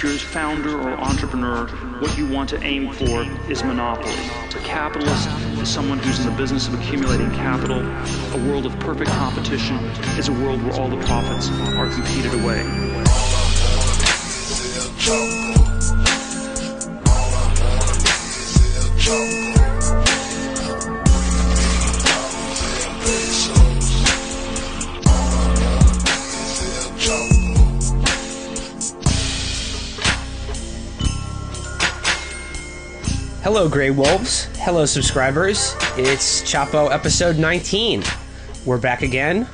if you're a founder or entrepreneur, what you want to aim for is monopoly. A capitalist is someone who's in the business of accumulating capital. A world of perfect competition is a world where all the profits are competed away. Hello, Grey Wolves. Hello, subscribers. It's Chapo episode 19. We're back again.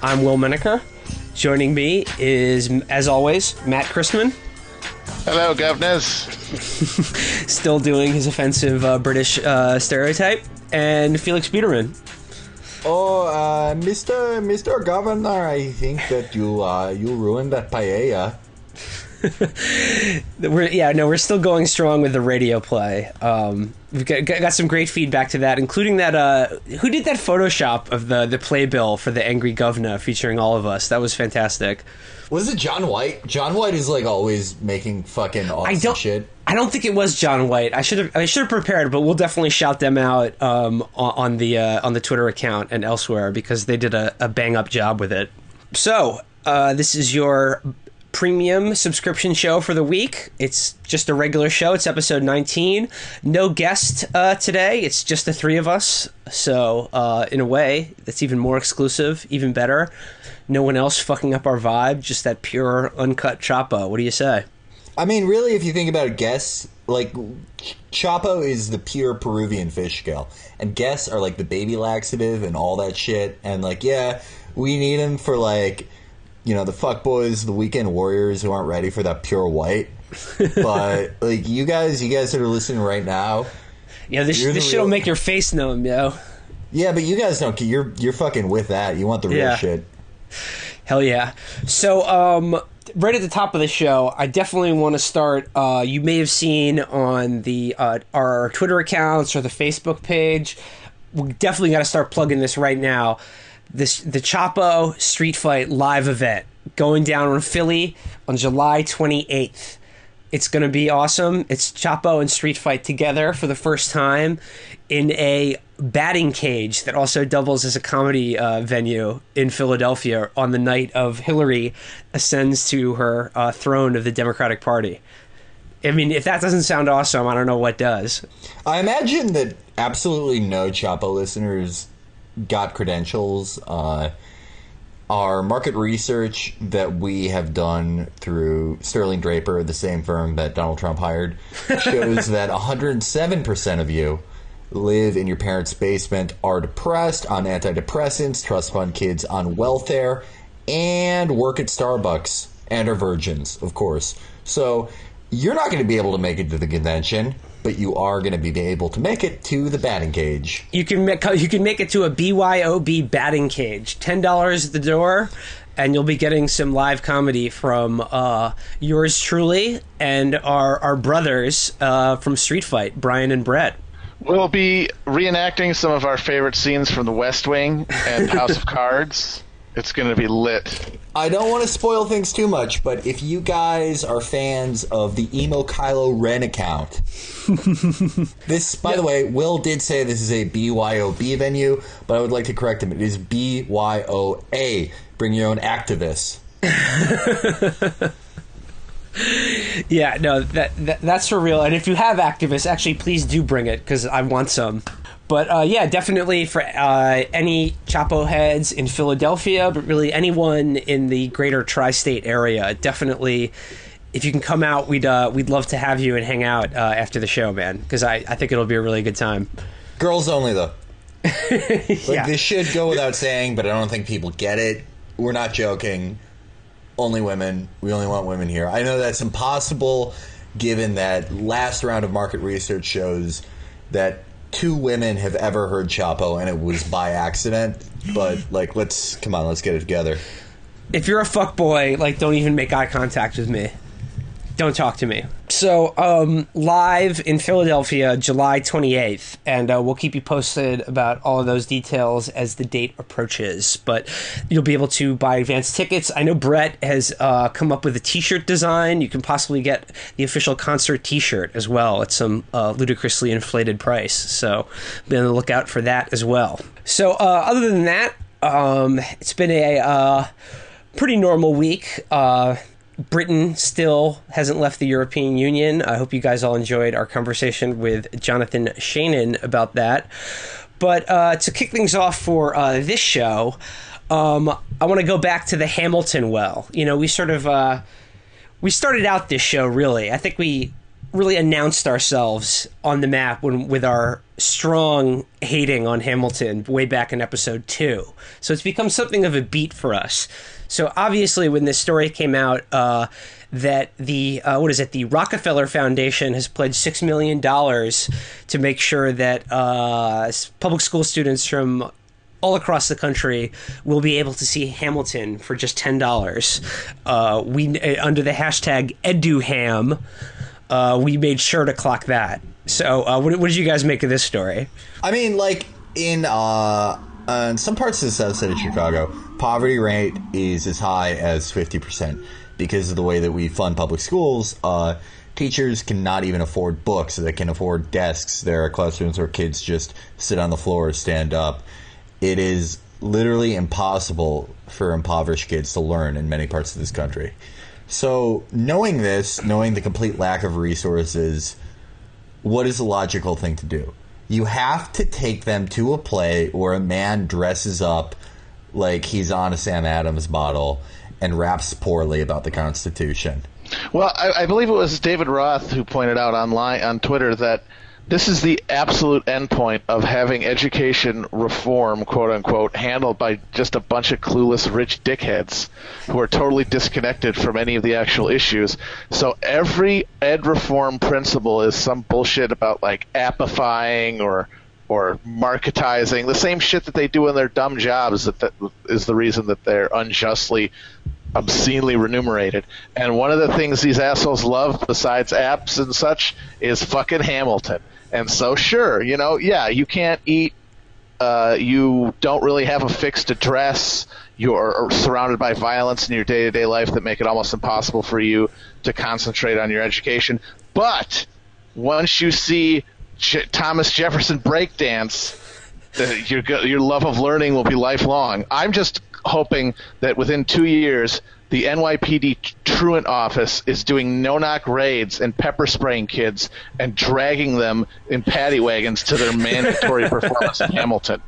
I'm Will Menaker. Joining me is, as always, Matt Christman, Hello, governors. still doing his offensive uh, British uh, stereotype, and Felix Biederman. Oh, uh, Mr. Mr. Governor, I think that you uh, you ruined that paella. We're, yeah, no, we're still going strong with the radio play. Um, we've got, got some great feedback to that, including that. Uh, who did that Photoshop of the the playbill for the Angry Governor featuring all of us? That was fantastic. Was it John White? John White is like always making fucking awesome I don't. shit. I don't think it was John White. I should have. I should have prepared, but we'll definitely shout them out um, on, on the uh, on the Twitter account and elsewhere because they did a, a bang up job with it. So uh, this is your premium subscription show for the week. It's just a regular show. It's episode 19. No guest uh, today. It's just the three of us. So uh, in a way, that's even more exclusive, even better. No one else fucking up our vibe. Just that pure uncut Chapo. What do you say? I mean, really, if you think about it, guess like Ch- Chapo is the pure Peruvian fish scale, and guests are like the baby laxative and all that shit. And like, yeah, we need them for like, you know, the fuck boys, the weekend warriors who aren't ready for that pure white. but like, you guys, you guys that are listening right now, Yeah, this, this shit'll real- make your face numb, yo. yeah, but you guys don't. You're you're fucking with that. You want the real Yeah. shit. Hell yeah. So, um, right at the top of the show, I definitely want to start. Uh, you may have seen on the uh, our Twitter accounts or the Facebook page. We definitely got to start plugging this right now. This the Chapo Street Fight live event going down in Philly on July 28th. It's going to be awesome. It's Chapo and Street Fight together for the first time in a batting cage that also doubles as a comedy uh, venue in Philadelphia on the night of Hillary ascends to her uh, throne of the Democratic Party. I mean, if that doesn't sound awesome, I don't know what does. I imagine that absolutely no Chapo listeners got credentials. Uh, our market research that we have done through Sterling Draper, the same firm that Donald Trump hired, shows that 107% of you live in your parents' basement, are depressed on antidepressants, trust fund kids on welfare, and work at Starbucks and are virgins, of course. So you're not going to be able to make it to the convention, but you are going to be able to make it to the batting cage. You can make you can make it to a BYOB batting cage. Ten dollars at the door, and you'll be getting some live comedy from uh, yours truly and our our brothers uh, from Street Fight, Brian and Brett. We'll be reenacting some of our favorite scenes from The West Wing and House of Cards. It's going to be lit. I don't want to spoil things too much, but if you guys are fans of the emo Kylo Ren account, this, by the way, Will did say this is a BYOB venue, but I would like to correct him. It is BYOA. Bring your own activists. Yeah, no, that, that that's for real. And if you have activists, actually, please do bring it because I want some. But uh, yeah, definitely for uh, any Chapo heads in Philadelphia, but really anyone in the greater tri-state area, definitely. If you can come out, we'd uh, we'd love to have you and hang out uh, after the show, man. Because I, I think it'll be a really good time. Girls only, though. Like, Yeah. this should go without saying, but I don't think people get it. We're not joking. Only women. We only want women here. I know that's impossible given that last round of market research shows that two women have ever heard Chapo and it was by accident. But, like, let's, come on, let's get it together. If you're a fuck boy, like don't even make eye contact with me. Don't talk to me. So, um, live in Philadelphia, July 28th, and uh, we'll keep you posted about all of those details as the date approaches. But you'll be able to buy advance tickets. I know Brett has uh, come up with a t shirt design. You can possibly get the official concert t shirt as well at some uh, ludicrously inflated price. So, be on the lookout for that as well. So, uh, other than that, um, it's been a uh, pretty normal week. Uh, Britain still hasn't left the European Union. I hope you guys all enjoyed our conversation with Jonathan Shannon about that. But uh, to kick things off for uh, this show, um, I want to go back to the Hamilton well. You know, we sort of uh, we started out this show really. I think we really announced ourselves on the map when with our strong hating on Hamilton way back in episode two. So it's become something of a beat for us. So obviously, when this story came out, uh, that the uh, what is it? The Rockefeller Foundation has pledged six million dollars to make sure that uh, public school students from all across the country will be able to see Hamilton for just ten dollars. Uh, we uh, under the hashtag EduHam, uh, we made sure to clock that. So, uh, what, what did you guys make of this story? I mean, like in uh, uh, in some parts of the south side of Chicago, poverty rate is as high as fifty percent because of the way that we fund public schools. Uh, teachers cannot even afford books; they can afford desks. There are classrooms where kids just sit on the floor or stand up. It is literally impossible for impoverished kids to learn in many parts of this country. So, knowing this, knowing the complete lack of resources, what is the logical thing to do? You have to take them to a play where a man dresses up like he's on a Sam Adams bottle and raps poorly about the Constitution. Well, I, I believe it was David Roth who pointed out online on Twitter that this is the absolute endpoint of having education reform, quote unquote, handled by just a bunch of clueless rich dickheads who are totally disconnected from any of the actual issues. So every ed reform principle is some bullshit about like appifying or or marketizing the same shit that they do in their dumb jobs that, that is the reason that they're unjustly obscenely remunerated. And one of the things these assholes love, besides apps and such, is fucking Hamilton. And so, sure, you know, yeah, you can't eat. Uh, you don't really have a fixed address. You're surrounded by violence in your day to day life that make it almost impossible for you to concentrate on your education. But once you see J- Thomas Jefferson breakdance, your your love of learning will be lifelong. I'm just hoping that within two years, the NYPD truant office is doing no-knock raids and pepper spraying kids and dragging them in paddy wagons to their mandatory performance in Hamilton.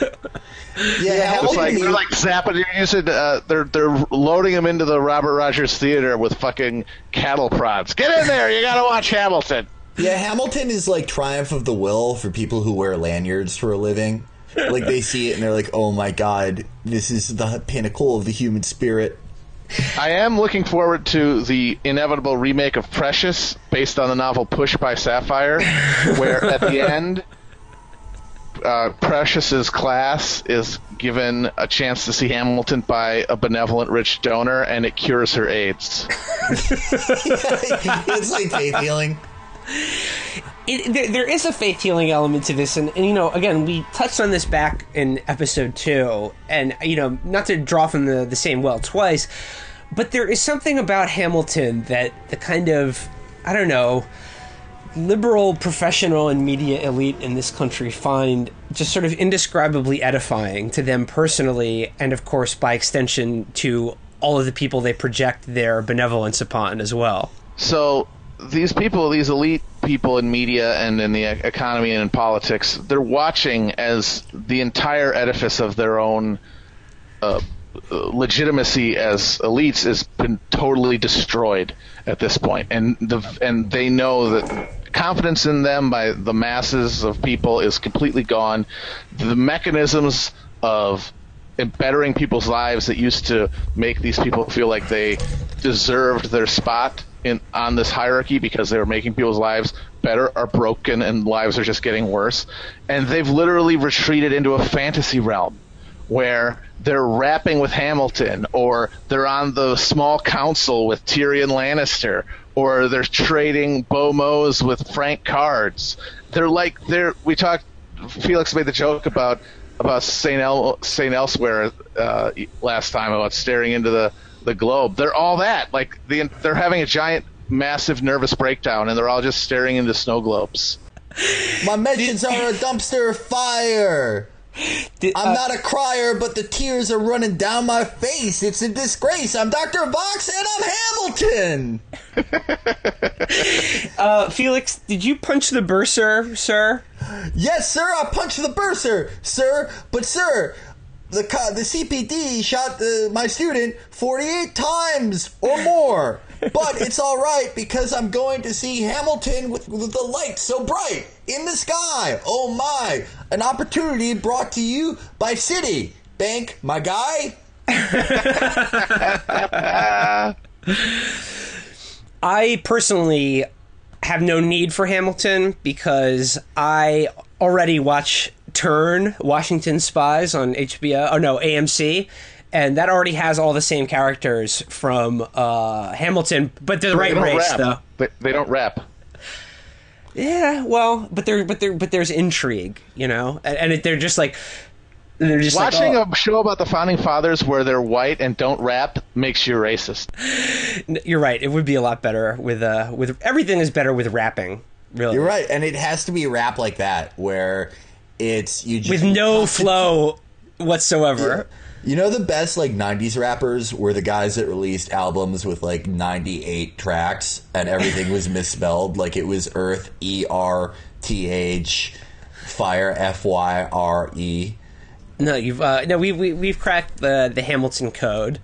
Yeah, It's like they're like zapping. You're using. Uh, they're they're loading them into the Robert Rogers Theater with fucking cattle prods. Get in there! You gotta watch Hamilton. Yeah, Hamilton is like triumph of the will for people who wear lanyards for a living. Like they see it and they're like, "Oh my god, this is the pinnacle of the human spirit." I am looking forward to the inevitable remake of Precious, based on the novel Push by Sapphire, where at the end, uh, Precious's class is given a chance to see Hamilton by a benevolent rich donor, and it cures her AIDS. it's like faith healing. it, there, there is a faith healing element to this, and, and you know, again, we touched on this back in episode two, and you know, not to draw from the the same well twice, but there is something about Hamilton that the kind of I don't know liberal professional and media elite in this country find just sort of indescribably edifying to them personally, and of course, by extension, to all of the people they project their benevolence upon as well. So these people, these elite people in media and in the economy and in politics, they're watching as the entire edifice of their own uh, uh, legitimacy as elites has been totally destroyed at this point, and the and they know that confidence in them by the masses of people is completely gone. The mechanisms of bettering people's lives that used to make these people feel like they deserved their spot in on this hierarchy because they were making people's lives better are broken and lives are just getting worse and they've literally retreated into a fantasy realm where they're rapping with Hamilton, or they're on the small council with Tyrion Lannister, or they're trading bon mots with Frank Cards. They're like they're. We talked. Felix made the joke about about Saint El Saint Elsewhere uh, last time about staring into the the globe. They're all that. Like the, they're having a giant, massive nervous breakdown, and they're all just staring into snow globes. My mentions are a dumpster fire. Did- I'm uh, not a crier, but the tears are running down my face. It's a disgrace. I'm Dr. Vox and I'm Hamilton. uh, Felix, did you punch the bursar, sir? Yes, sir, I punched the bursar, sir. But, sir, the, the CPD shot the, my student 48 times or more. But it's all right because I'm going to see Hamilton with, with the light so bright in the sky. Oh my! An opportunity brought to you by City Bank, my guy. I personally have no need for Hamilton because I already watch Turn Washington Spies on HBO. Oh no, AMC. And that already has all the same characters from uh, Hamilton, but they're the right they don't race, rap. though. They, they don't rap. Yeah, well, but there, but there, but there's intrigue, you know, and, and it, they're just like they're just like, Watching oh, a show about the founding fathers where they're white and don't rap makes you racist. You're right. It would be a lot better with uh with everything is better with rapping. Really, You're right, and it has to be rap like that where it's you just with no flow whatsoever. You know the best like '90s rappers were the guys that released albums with like 98 tracks and everything was misspelled, like it was Earth E R T H, Fire F Y R E. No, you've uh, no, we we we've cracked the the Hamilton code.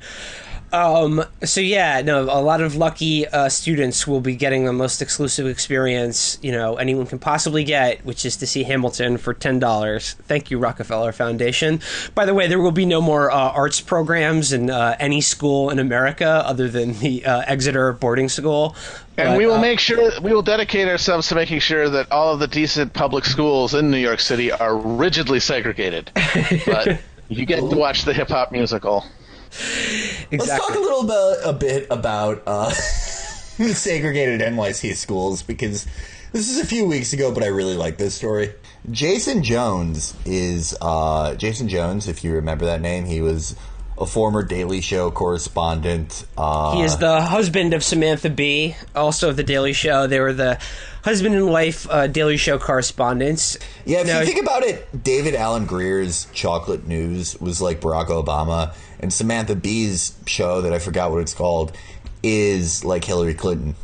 Um, so yeah, no, a lot of lucky uh, students will be getting the most exclusive experience you know anyone can possibly get, which is to see Hamilton for ten dollars. Thank you, Rockefeller Foundation. By the way, there will be no more uh, arts programs in uh, any school in America other than the uh, Exeter boarding school. And But, we will uh, make sure we will dedicate ourselves to making sure that all of the decent public schools in New York City are rigidly segregated. but you get to watch the hip hop musical. Exactly. Let's talk a little bit a bit about uh, segregated NYC schools because this is a few weeks ago, but I really like this story. Jason Jones is uh, Jason Jones. If you remember that name, he was a former Daily Show correspondent. Uh, He is the husband of Samantha Bee, also of The Daily Show. They were the husband and wife uh, Daily Show correspondents. Yeah, if No, you think about it, David Alan Grier's Chocolate News was like Barack Obama, and Samantha Bee's show that I forgot what it's called is like Hillary Clinton.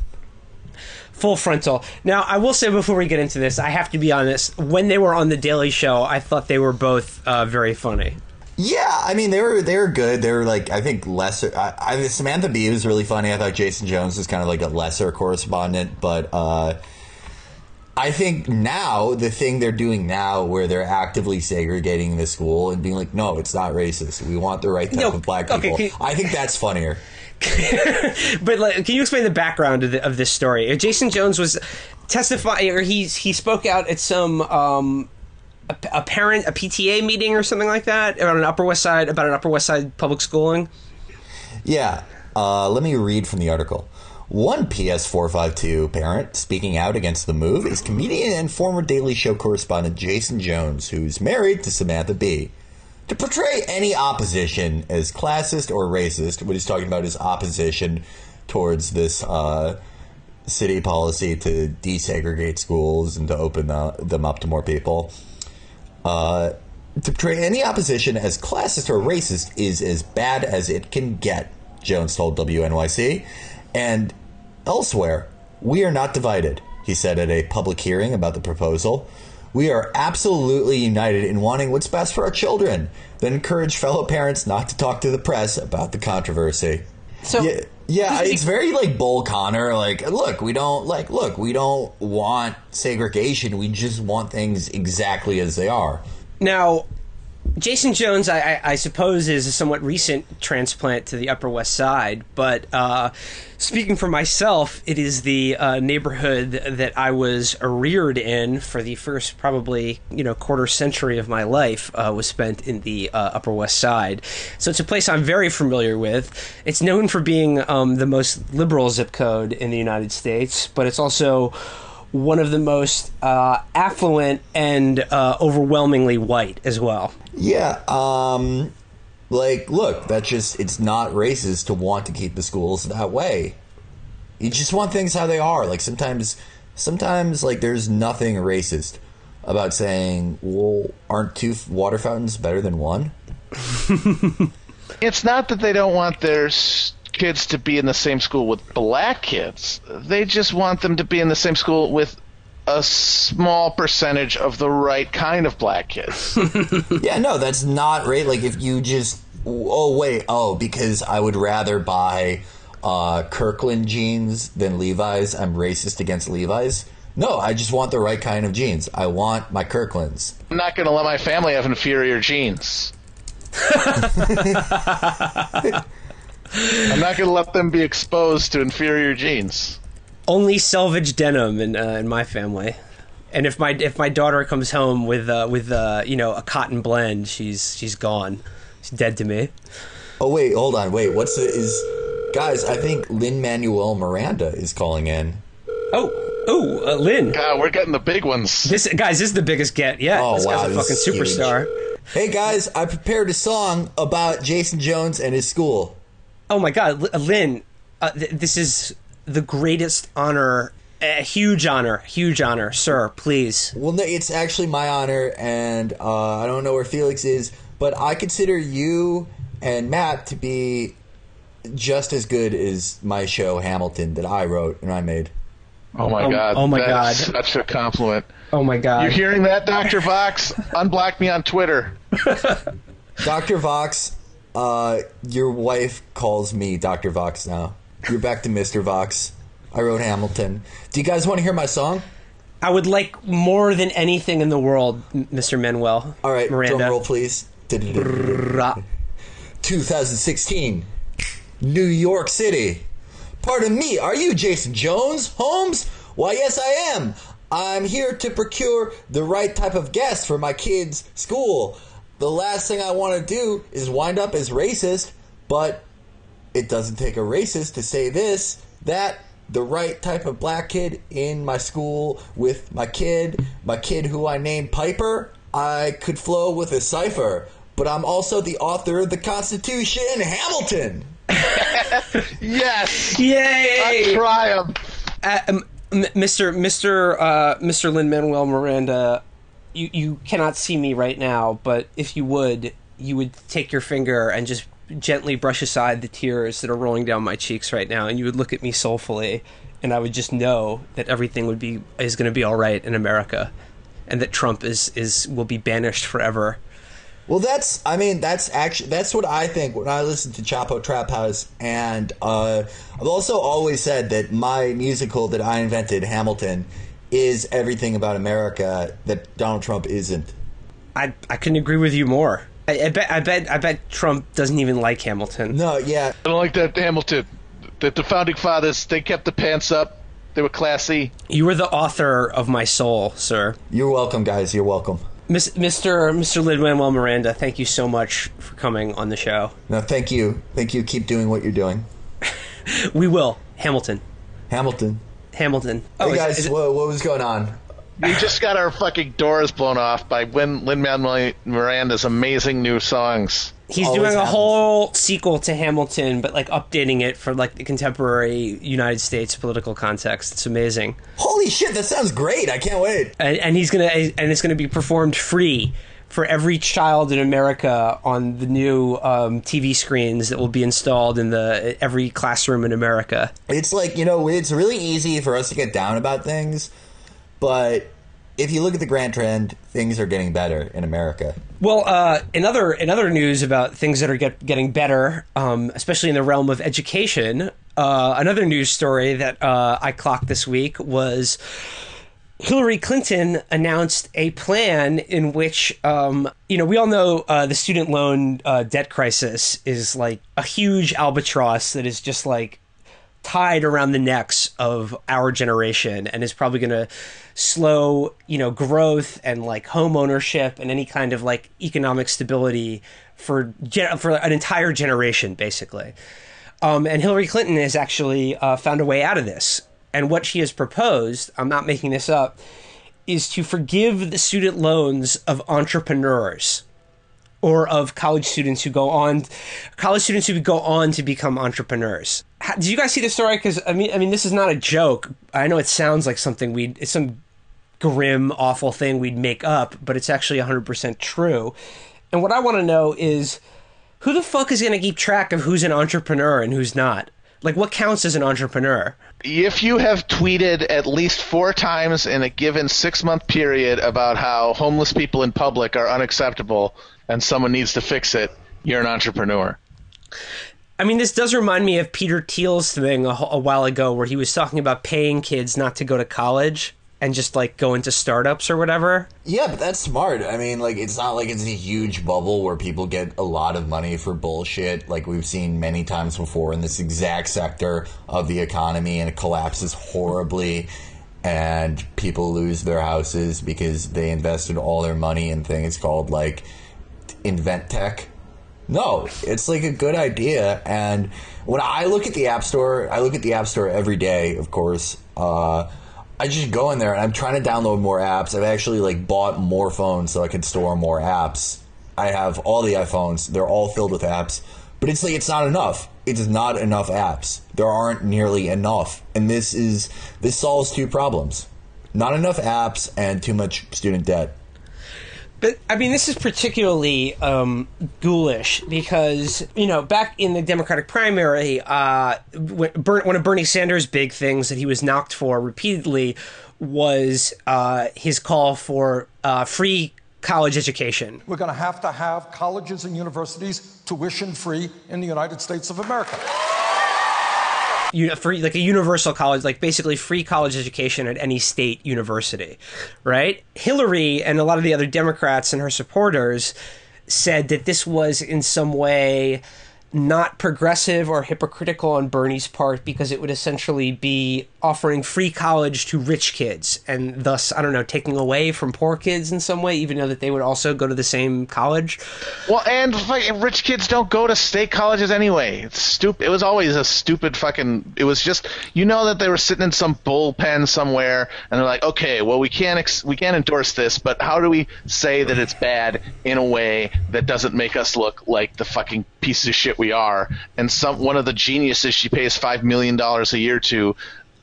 full frontal. Now, I will say before we get into this, I have to be honest. When they were on The Daily Show, I thought they were both uh, very funny. Yeah, I mean they were they were good. They were like I think lesser. I, I Samantha Bee was really funny. I thought Jason Jones was kind of like a lesser correspondent, but uh, I think now the thing they're doing now, where they're actively segregating the school and being like, no, it's not racist. We want the right type No, of black okay, people. you- I think that's funnier. But like, can you explain the background of, the, of this story? Jason Jones was testifying, or he he spoke out at some um, a, a parent a PTA meeting or something like that on an Upper West Side about an Upper West Side public schooling. Yeah. Uh, let me read from the article. One PS452 parent speaking out against the move is comedian and former Daily Show correspondent Jason Jones, who's married to Samantha Bee. To portray any opposition as classist or racist, what he's talking about is opposition towards this uh, city policy to desegregate schools and to open the, them up to more people. Uh, to portray any opposition as classist or racist is as bad as it can get, Jones told WNYC. And elsewhere, we are not divided, he said at a public hearing about the proposal. We are absolutely united in wanting what's best for our children, then encourage fellow parents not to talk to the press about the controversy. So Yeah, yeah, it's very like Bull Connor. Like, look, we don't like, look, we don't want segregation. We just want things exactly as they are. Now, Jason Jones, I, I, I, suppose, is a somewhat recent transplant to the Upper West Side. But uh, speaking for myself, it is the uh, neighborhood that I was reared in for the first probably you know quarter century of my life uh, was spent in the uh, Upper West Side. So it's a place I'm very familiar with. It's known for being um, the most liberal zip code in the United States, but it's also one of the most uh, affluent and uh, overwhelmingly white as well. Yeah, um, like, look, that's just, it's not racist to want to keep the schools that way. You just want things how they are. Like, sometimes, sometimes, like, there's nothing racist about saying, well, aren't two water fountains better than one? it's not that they don't want their kids to be in the same school with black kids. They just want them to be in the same school with a small percentage of the right kind of black kids. yeah, no, that's not right. Like if you just oh wait, oh because I would rather buy uh, Kirkland jeans than Levi's. I'm racist against Levi's. No, I just want the right kind of jeans. I want my Kirklands. I'm not going to let my family have inferior jeans. I'm not going to let them be exposed to inferior genes. Only selvage denim in uh, in my family. And if my if my daughter comes home with uh, with uh, you know a cotton blend, she's she's gone. She's dead to me. Oh wait, hold on. Wait, what's the is guys? I think Lin Manuel Miranda is calling in. Oh, oh, uh, Lin. God, we're getting the big ones. This guys, this is the biggest get yet. Oh this wow, guy's a fucking superstar. Huge. Hey guys, I prepared a song about Jason Jones and his school. Oh my God, Lin, uh, th- this is the greatest honor, a huge honor, huge honor, sir. Please. Well, no, it's actually my honor, and uh, I don't know where Felix is, but I consider you and Matt to be just as good as my show Hamilton that I wrote and I made. Oh my oh, god! Oh my god! Such a compliment. Oh my god! You're hearing that, Doctor Vox? Unblock me on Twitter. Doctor Vox, uh, your wife calls me Dr. Vox now. You're back to Mr. Vox. I wrote Hamilton. Do you guys want to hear my song? I would like more than anything in the world, Mr. Manuel. All right, Miranda. drum roll, please. 2016, New York City. Pardon me, are you Jason Jones, Holmes? Why, yes, I am. I'm here to procure the right type of guest for my kids' school the last thing I want to do is wind up as racist, but it doesn't take a racist to say this that the right type of black kid in my school with my kid, my kid who I named Piper, I could flow with a cipher. But I'm also the author of the Constitution, Hamilton. yes! Yay! A triumph. Uh, um, Mr. Mr. Uh, Mr. Lin Manuel Miranda, you you cannot see me right now, but if you would, you would take your finger and just gently brush aside the tears that are rolling down my cheeks right now, and you would look at me soulfully, and I would just know that everything would be is going to be all right in America, and that Trump is is will be banished forever. Well, that's I mean that's actually that's what I think when I listen to Chapo Trap House, and uh, I've also always said that my musical that I invented, Hamilton is everything about America that Donald Trump isn't. I I couldn't agree with you more. I, I, bet I bet I bet Trump doesn't even like Hamilton. No, yeah. I don't like that Hamilton. That the founding fathers they kept the pants up. They were classy. You were the author of my soul, sir. You're welcome, guys. You're welcome. Mr. Mr. Lin Manuel Miranda, thank you so much for coming on the show. No, thank you. Thank you. Keep doing what you're doing. we will. Hamilton. Hamilton. Hamilton. Oh, hey guys, is it, what, what was going on? We just got our fucking doors blown off by Lin Manuel Miranda's amazing new songs. He's Always doing a happens. whole sequel to Hamilton, but like updating it for like the contemporary United States political context. It's amazing. Holy shit, that sounds great! I can't wait. And, and he's gonna and it's gonna be performed free for every child in America on the new um, TV screens that will be installed in the every classroom in America. It's like you know, it's really easy for us to get down about things, but if you look at the grand trend, things are getting better in America. Well, uh, in other news about things that are get, getting better, um, especially in the realm of education, uh, another news story that uh, I clocked this week was Hillary Clinton announced a plan in which, um, you know, we all know uh, the student loan uh, debt crisis is like a huge albatross that is just like tied around the necks of our generation and is probably going to slow, you know, growth and like home ownership and any kind of like economic stability for gen- for an entire generation, basically. Um, and Hillary Clinton has actually uh, found a way out of this. And what she has proposed, I'm not making this up, is to forgive the student loans of entrepreneurs or of college students who go on college students who go on to become entrepreneurs. How, did you guys see the story? Because I mean, I mean, this is not a joke. I know it sounds like something we it's some grim, awful thing we'd make up, but it's actually 100% true. And what I want to know is who the fuck is going to keep track of who's an entrepreneur and who's not? Like, what counts as an entrepreneur? If you have tweeted at least four times in a given six month period about how homeless people in public are unacceptable and someone needs to fix it, you're an entrepreneur. I mean, this does remind me of Peter Thiel's thing a, a while ago where he was talking about paying kids not to go to college and just like go into startups or whatever. Yeah, but that's smart. I mean, like it's not like it's a huge bubble where people get a lot of money for bullshit like we've seen many times before in this exact sector of the economy and it collapses horribly and people lose their houses because they invested all their money in things called like invent tech. No, it's like a good idea and when I look at the App Store, I look at the App Store every day, of course. Uh I just go in there and I'm trying to download more apps. I've actually like bought more phones so I can store more apps. I have all the iPhones. They're all filled with apps. But it's like it's not enough. It's not enough apps. There aren't nearly enough. And this is this solves two problems. Not enough apps and too much student debt. But I mean, this is particularly um, ghoulish because you know back in the Democratic primary, uh, one of Bernie Sanders' big things that he was knocked for repeatedly was uh, his call for uh, free college education. We're going to have to have colleges and universities tuition free in the United States of America free like a universal college, like basically free college education at any state university, right? Hillary and a lot of the other Democrats and her supporters said that this was in some way not progressive or hypocritical on Bernie's part because it would essentially be offering free college to rich kids and thus, I don't know, taking away from poor kids in some way, even though that they would also go to the same college. Well, and like, rich kids don't go to state colleges anyway. It's stupid. It was always a stupid fucking. It was just you know that they were sitting in some bullpen somewhere and they're like, okay, well we can't ex- we can't endorse this, but how do we say that it's bad in a way that doesn't make us look like the fucking pieces of shit we are? And some one of the geniuses she pays five million dollars a year to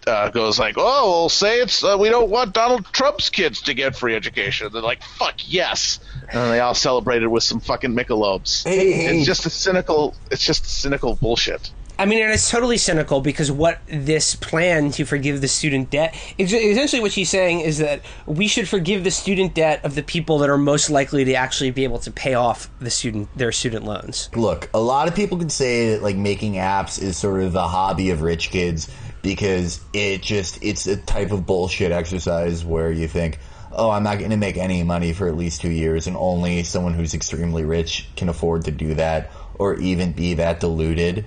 uh, goes like, "Oh, we'll say it's uh, we don't want Donald Trump's kids to get free education." They're like, "Fuck yes!" And they all celebrated with some fucking Michelobs. Hey, hey. It's just a cynical. It's just cynical bullshit. I mean, and it's totally cynical because what this plan to forgive the student debt, essentially what she's saying is that we should forgive the student debt of the people that are most likely to actually be able to pay off the student their student loans. Look, a lot of people can say that like making apps is sort of the hobby of rich kids because it just it's a type of bullshit exercise where you think oh i'm not going to make any money for at least two years and only someone who's extremely rich can afford to do that or even be that deluded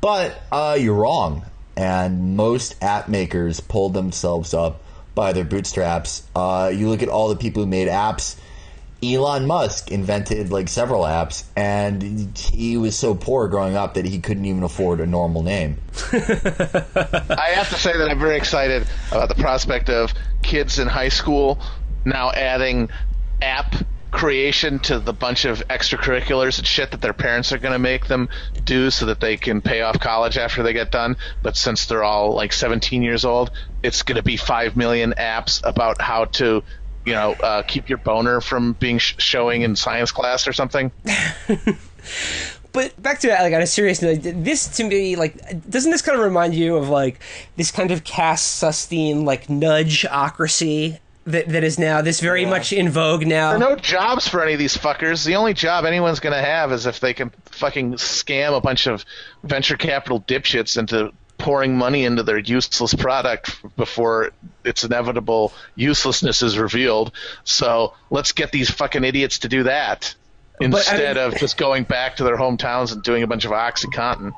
but uh, you're wrong. And most app makers pulled themselves up by their bootstraps. Uh, you look at all the people who made apps. Elon Musk invented like several apps, and he was so poor growing up that he couldn't even afford a normal name. I have to say that I'm very excited about the prospect of kids in high school now adding app creation to the bunch of extracurriculars and shit that their parents are going to make them do so that they can pay off college after they get done. But since they're all like 17 years old, it's going to be 5 million apps about how to you know, uh, keep your boner from being sh- showing in science class or something. but back to like on a serious note, this to me like doesn't this kind of remind you of like this kind of Cass Sunstein like nudgeocracy that that is now this very yeah. much in vogue now. There are no jobs for any of these fuckers. The only job anyone's going to have is if they can fucking scam a bunch of venture capital dipshits into pouring money into their useless product before its inevitable uselessness is revealed. So let's get these fucking idiots to do that instead mean- of just going back to their hometowns and doing a bunch of OxyContin.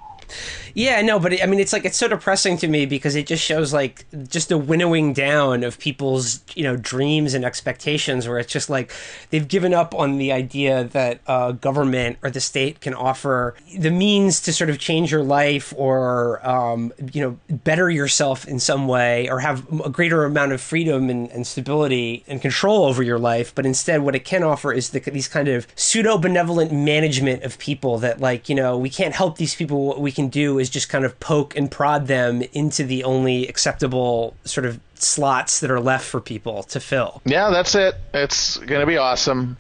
Yeah, no, but it, I mean, it's like it's so depressing to me because it just shows like just a winnowing down of people's you know dreams and expectations, where it's just like they've given up on the idea that uh, government or the state can offer the means to sort of change your life or um, you know better yourself in some way or have a greater amount of freedom and, and stability and control over your life. But instead, what it can offer is the, these kind of pseudo benevolent management of people that like you know we can't help these people. What we can do is just kind of poke and prod them into the only acceptable sort of slots that are left for people to fill. Yeah, that's it. It's going to be awesome.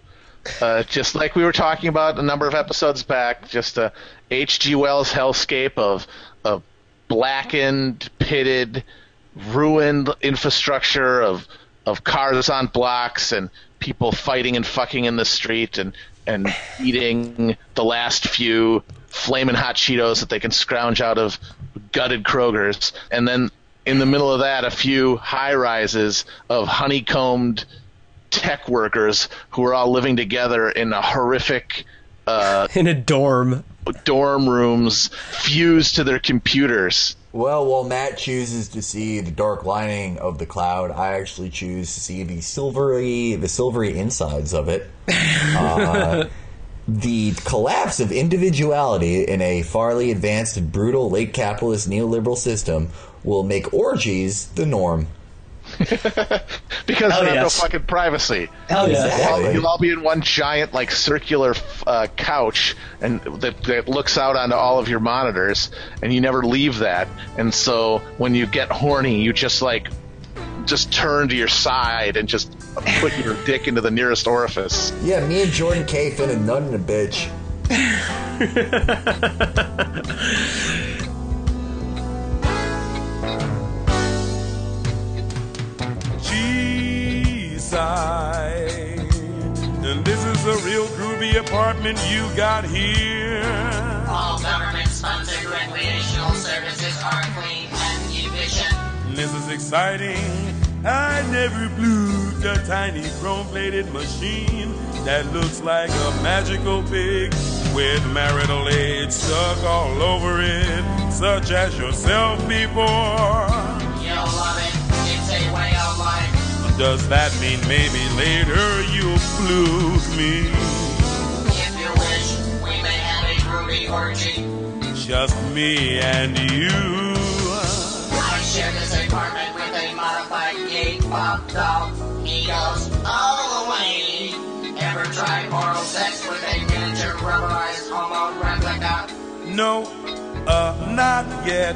Uh, just like we were talking about a number of episodes back, just a H.G. Wells hellscape of of blackened, pitted, ruined infrastructure of of cars on blocks and people fighting and fucking in the street and and eating the last few flaming hot Cheetos that they can scrounge out of gutted Kroger's, and then in the middle of that, a few high rises of honeycombed tech workers who are all living together in a horrific uh, In a dorm. dorm rooms fused to their computers. Well, while Matt chooses to see the dark lining of the cloud, I actually choose to see the silvery, the silvery insides of it. Uh, the collapse of individuality in a farly advanced and brutal late capitalist neoliberal system will make orgies the norm. Because Hell they have no fucking privacy. Hell yeah. Exactly. You'll all be in one giant, like, circular uh, couch, and that, that looks out onto all of your monitors, and you never leave that. And so when you get horny, you just like just turn to your side and just put your dick into the nearest orifice. Yeah, me and Jordan K fit a nut in a bitch. G-side. And this is a real groovy apartment you got here. All government-sponsored recreational services are clean and efficient. This is exciting. I never blew the tiny chrome-plated machine that looks like a magical pig with marital aid stuck all over it, such as yourself before. You'll love it. It's a way of life. Does that mean maybe later you'll blues me? If you wish, we may have a groovy orgy. Just me and you. I share this apartment pop. He goes all the way. Ever tried oral sex with a miniature rubberized homo replica? No, uh, not yet.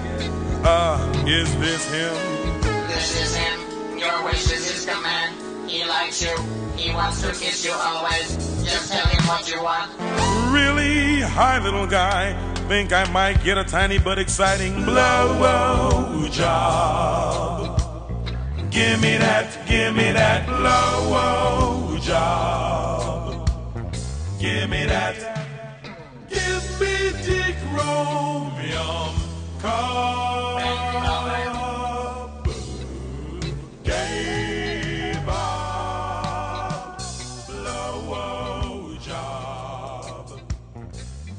Uh, is this him? This is him. Your wish is his command. He likes you. He wants to kiss you always. Just tell him what you want. Really? Hi, little guy. Think I might get a tiny but exciting blow job. Give me that, give me that blow job. Give me that. Give me Dick Romium Cobb. Blow job.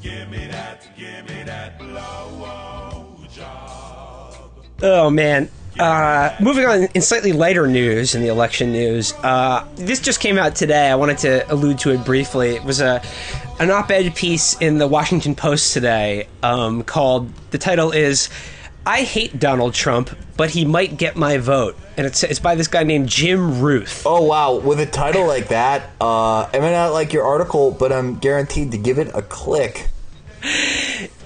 Give me that, give me that blow job. Oh man. Uh, moving on in slightly lighter news in the election news, uh, this just came out today. I wanted to allude to it briefly. It was a an op-ed piece in the Washington Post today um, called. The title is "I hate Donald Trump, but he might get my vote," and it's it's by this guy named Jim Ruth. Oh wow! With a title like that, uh, I may not like your article, but I'm guaranteed to give it a click.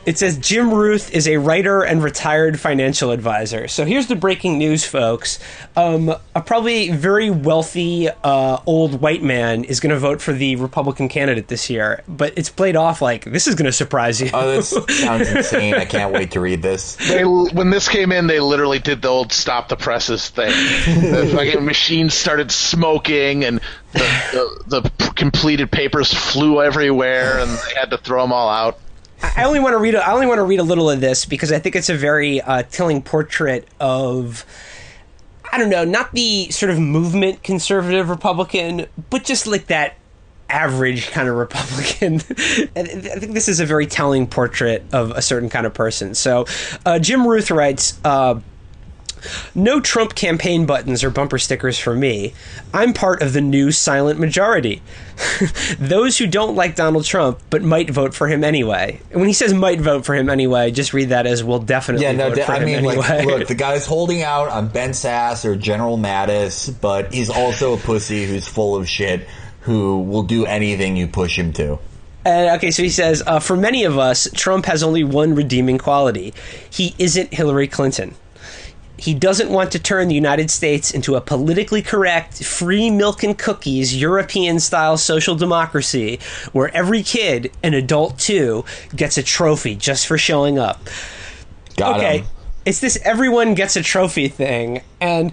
It says Jim Ruth is a writer and retired financial advisor. So here's the breaking news, folks. Um, a probably very wealthy uh, old white man is going to vote for the Republican candidate this year, but it's played off like this is going to surprise you. Oh, this sounds insane! I can't wait to read this. They, when this came in, they literally did the old stop the presses thing. the fucking machines started smoking, and the, the, the completed papers flew everywhere, and they had to throw them all out. I only want to read. A, I only want to read a little of this because I think it's a very uh, telling portrait of. I don't know, not the sort of movement conservative Republican, but just like that average kind of Republican. I think this is a very telling portrait of a certain kind of person. So, uh, Jim Ruth writes. Uh, no Trump campaign buttons or bumper stickers for me. I'm part of the new silent majority. Those who don't like Donald Trump but might vote for him anyway. When he says might vote for him anyway, just read that as will definitely Yeah, no, vote de- for I him mean, anyway. like, look, the guy's holding out on Ben Sasse or General Mattis, but he's also a pussy who's full of shit who will do anything you push him to. Uh, okay, so he says, uh, for many of us, Trump has only one redeeming quality. He isn't Hillary Clinton. He doesn't want to turn the United States into a politically correct, free milk and cookies, European style social democracy where every kid, an adult too, gets a trophy just for showing up. Got okay, him. it's this everyone gets a trophy thing, and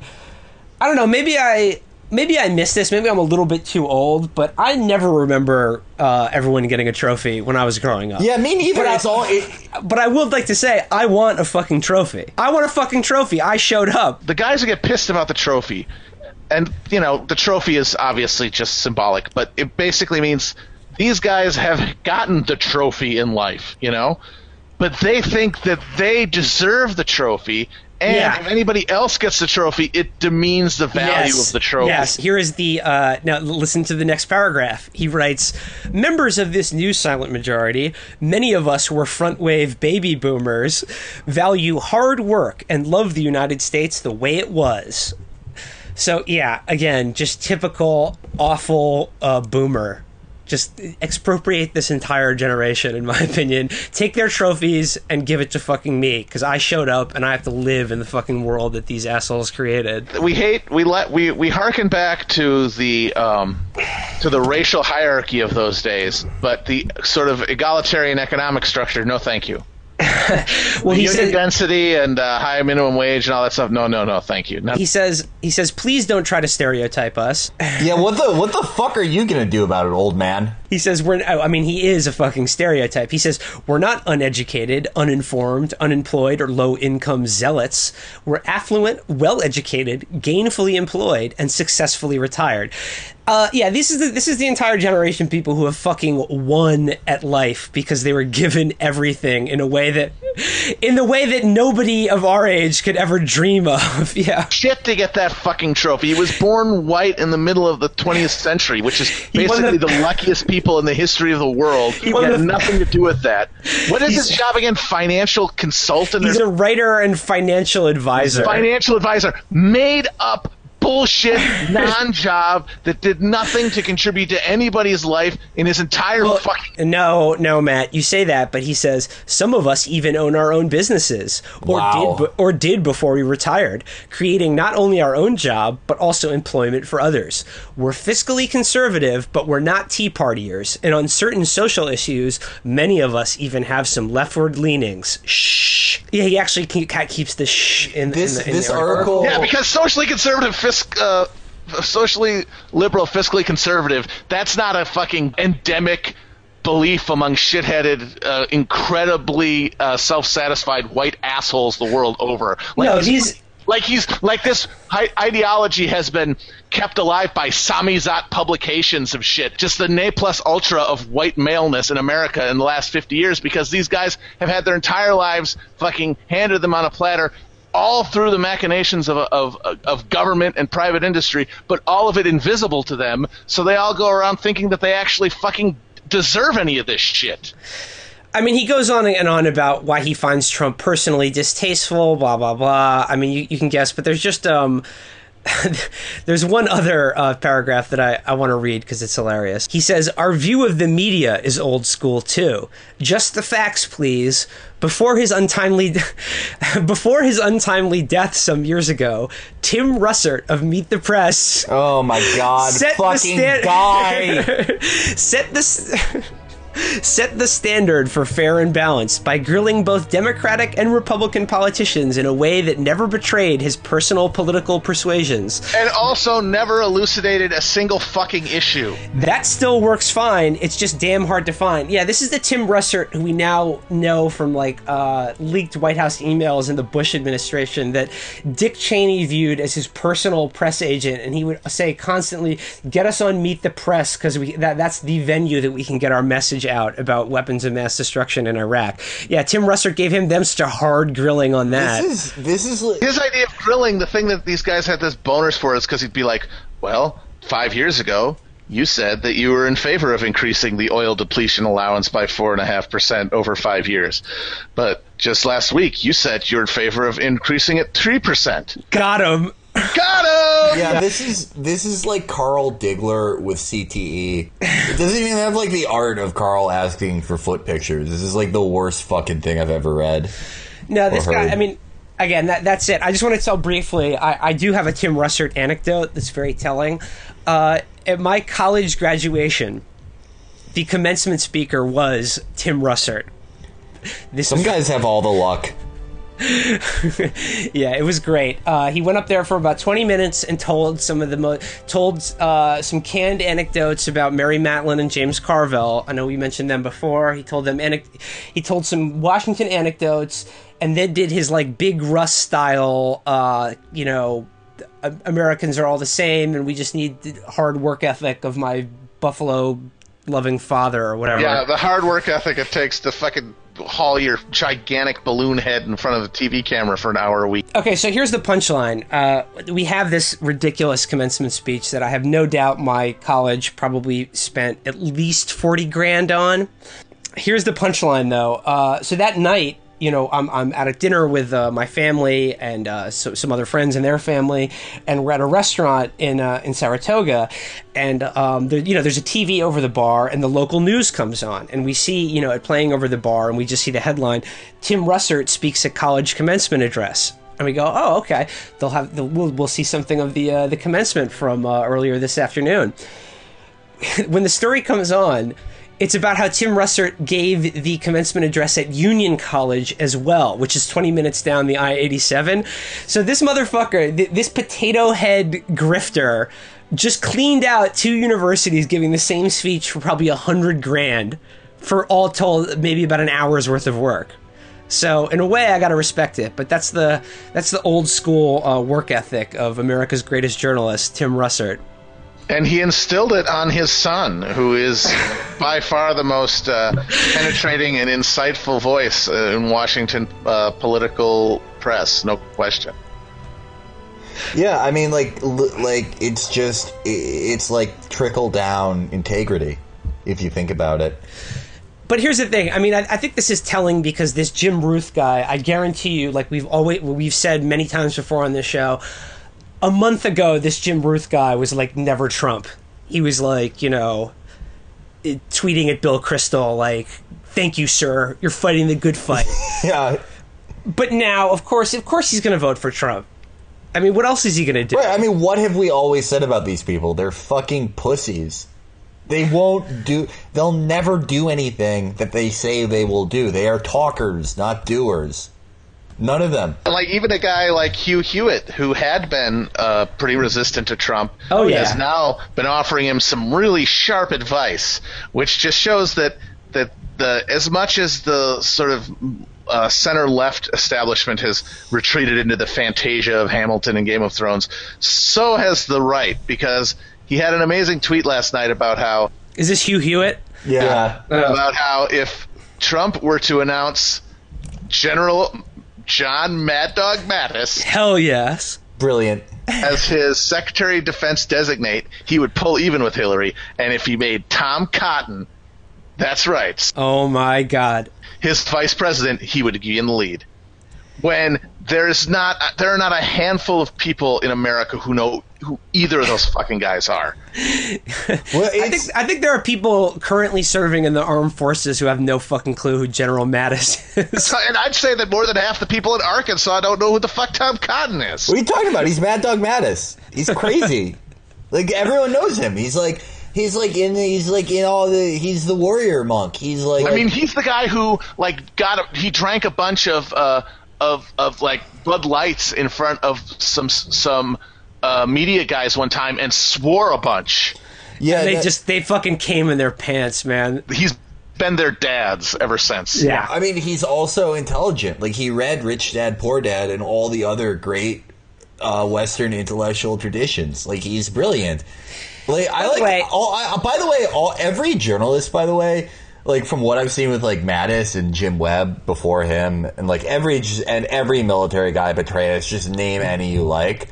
I don't know, maybe I. Maybe I missed this. Maybe I'm a little bit too old, but I never remember uh, everyone getting a trophy when I was growing up. Yeah, me neither. But I- it's all. It, But I would like to say, I want a fucking trophy. I want a fucking trophy. I showed up. the guys who get pissed about the trophy, and you know the trophy is obviously just symbolic, but it basically means these guys have gotten the trophy in life, you know, but they think that they deserve the trophy, and Yeah. if anybody else gets the trophy, it demeans the value yes. of the trophy. Yes. Here is the uh, now. Listen to the next paragraph. He writes, "Members of this new silent majority, many of us were front wave baby boomers, value hard work and love the United States the way it was." So yeah, again, just typical awful uh, boomer. Just expropriate this entire generation, in my opinion. Take their trophies and give it to fucking me, because I showed up and I have to live in the fucking world that these assholes created. we hate we let we we harken back to the um, to the racial hierarchy of those days, but the sort of egalitarian economic structure. No, thank you. Well, he Union said, density and uh, high minimum wage and all that stuff. No, no, no, thank you. No. he says, he says, please don't try to stereotype us. yeah, what the what the fuck are you gonna do about it, old man? He says we're. I mean, he is a fucking stereotype. He says we're not uneducated, uninformed, unemployed, or low-income zealots. We're affluent, well-educated, gainfully employed, and successfully retired. Uh, yeah, this is the, this is the entire generation of people who have fucking won at life because they were given everything in a way that, in the way that nobody of our age could ever dream of. Yeah. shit to get that fucking trophy. He was born white in the middle of the 20th century, which is basically the- the luckiest people in the history of the world. He had the- nothing to do with that. What is his job again? Financial consultant He's a writer and financial advisor. financial advisor? Made up bullshit non-job that did nothing to contribute to anybody's life in his entire Well, fucking No, no, Matt. You say that, but he says some of us even own our own businesses, or Wow. did, or did before we retired, creating not only our own job but also employment for others. We're fiscally conservative, but we're not Tea Partiers, and on certain social issues, many of us even have some leftward leanings. Shh. Yeah, he actually keep, keeps the shh in, This in the, in this the article. Yeah, because socially conservative, fisc, uh, socially liberal, fiscally conservative, that's not a fucking endemic belief among shitheaded, uh, incredibly uh, self-satisfied white assholes the world over. Like No, he's- these- Like he's like this hi- ideology has been kept alive by samizdat publications of shit, just the ne plus ultra of white maleness in America in the last fifty years, because these guys have had their entire lives fucking handed them on a platter, all through the machinations of, of, of government and private industry, but all of it invisible to them. So they all go around thinking that they actually fucking deserve any of this shit. I mean, he goes on and on about why he finds Trump personally distasteful, blah blah blah. I mean, you, you can guess, but there's just um, there's one other uh, paragraph that I, I want to read because it's hilarious. He says, "Our view of the media is old school too. Just the facts, please." Before his untimely, before his untimely death some years ago, Tim Russert of Meet the Press Oh my god, set the fucking stand- guy! set the. Set the standard for fair and balanced by grilling both Democratic and Republican politicians in a way that never betrayed his personal political persuasions. And also never elucidated a single fucking issue. That still works fine. It's just damn hard to find. Yeah, this is the Tim Russert who we now know from like uh, leaked White House emails in the Bush administration that Dick Cheney viewed as his personal press agent, and he would say constantly, "Get us on Meet the Press because we that that's the venue that we can get our message out about weapons of mass destruction in Iraq." Yeah, Tim Russert gave him them such a hard grilling on that. This is this is like, His idea of grilling, the thing that these guys had this boners for is because he'd be like, well, five years ago, you said that you were in favor of increasing the oil depletion allowance by 4.5% over five years. But just last week, you said you're in favor of increasing it 3%. Got him. Got him! yeah, this is this is like Carl Diggler with CTE. It doesn't even have like the art of Carl asking for foot pictures. This is like the worst fucking thing I've ever read. No, this Or guy. heard. I mean, again, that that's it. I just want to tell briefly. I, I do have a Tim Russert anecdote that's very telling. Uh, at my college graduation, the commencement speaker was Tim Russert. This Some guys have all the luck. yeah, it was great. Uh, he went up there for about 20 minutes and told some of the mo- told uh, some canned anecdotes about Mary Matalin and James Carville. I know we mentioned them before. He told them anec- he told some Washington anecdotes and then did his like big Russ style. Uh, you know, Americans are all the same, and we just need the hard work ethic of my Buffalo loving father or whatever. Yeah, the hard work ethic it takes to fucking haul your gigantic balloon head in front of the TV camera for an hour a week. Okay, so here's the punchline. Uh, we have this ridiculous commencement speech that I have no doubt my college probably spent at least 40 grand on. Here's the punchline, though. Uh, so that night, you know, I'm, I'm at a dinner with uh, my family and uh, so, some other friends and their family, and we're at a restaurant in uh, in Saratoga, and um, there, you know, there's a TV over the bar, and the local news comes on, and we see, you know, it playing over the bar, and we just see the headline: Tim Russert speaks at college commencement address. And we go, oh, okay. They'll have, we'll, we'll see something of the uh, the commencement from uh, earlier this afternoon when the story comes on, it's about how Tim Russert gave the commencement address at Union College as well, which is 20 minutes down the I 87. So this motherfucker, th- this potato head grifter, just cleaned out two universities giving the same speech for probably a hundred grand for all told maybe about an hour's worth of work. So in a way, I gotta respect it, but that's the that's the old school uh, work ethic of America's greatest journalist, Tim Russert. And he instilled it on his son, who is by far the most uh, penetrating and insightful voice uh, in Washington uh, political press, no question. Yeah, I mean, like, l- like it's just it's like trickle down integrity, if you think about it. But here's the thing. I mean, I, I think this is telling because this Jim Ruth guy. I guarantee you, like we've always we've said many times before on this show. A month ago, this Jim Ruth guy was like never Trump. He was like, you know, tweeting at Bill Kristol like, "Thank you, sir. You're fighting the good fight." Yeah, but now, of course, of course, he's going to vote for Trump. I mean, what else is he going to do? right. I mean, what have we always said about these people? They're fucking pussies. They won't do. They'll never do anything that they say they will do. They are talkers, not doers. None of them. Like even a guy like Hugh Hewitt, who had been uh, pretty resistant to Trump, Oh, yeah. has now been offering him some really sharp advice, which just shows that that the as much as the sort of uh, center left establishment has retreated into the fantasia of Hamilton and Game of Thrones, so has the right because he had an amazing tweet last night about how Is this Hugh Hewitt? Yeah. about how if Trump were to announce General John Mad Dog Mattis Hell yes. Brilliant. as his Secretary of Defense designate, he would pull even with Hillary. And if he made Tom Cotton, that's right, Oh my God. his vice president, he would be in the lead. When there's not, there are not a handful of people in America who know who either of those fucking guys are. Well, I think I think there are people currently serving in the armed forces who have no fucking clue who General Mattis is. And I'd say that more than half the people in Arkansas don't know who the fuck Tom Cotton is. what are you talking about? He's Mad Dog Mattis. He's crazy. like everyone knows him. He's like He's like in. He's like in all the. He's the warrior monk. He's like. I mean, he's the guy who like got a, he drank a bunch of uh, of of like Bud Lights in front of some some uh, media guys one time and swore a bunch. yeah, they that- just they fucking came in their pants, man. He's been their dads ever since. Yeah. I mean, he's also intelligent. Like he read Rich Dad Poor Dad and all the other great uh, Western intellectual traditions. Like he's brilliant. Like I like. way- all, I, by the way, all every journalist, by the way, like from what I've seen with like Mattis and Jim Webb before him, and like every and every military guy, Petraeus, just name any you like.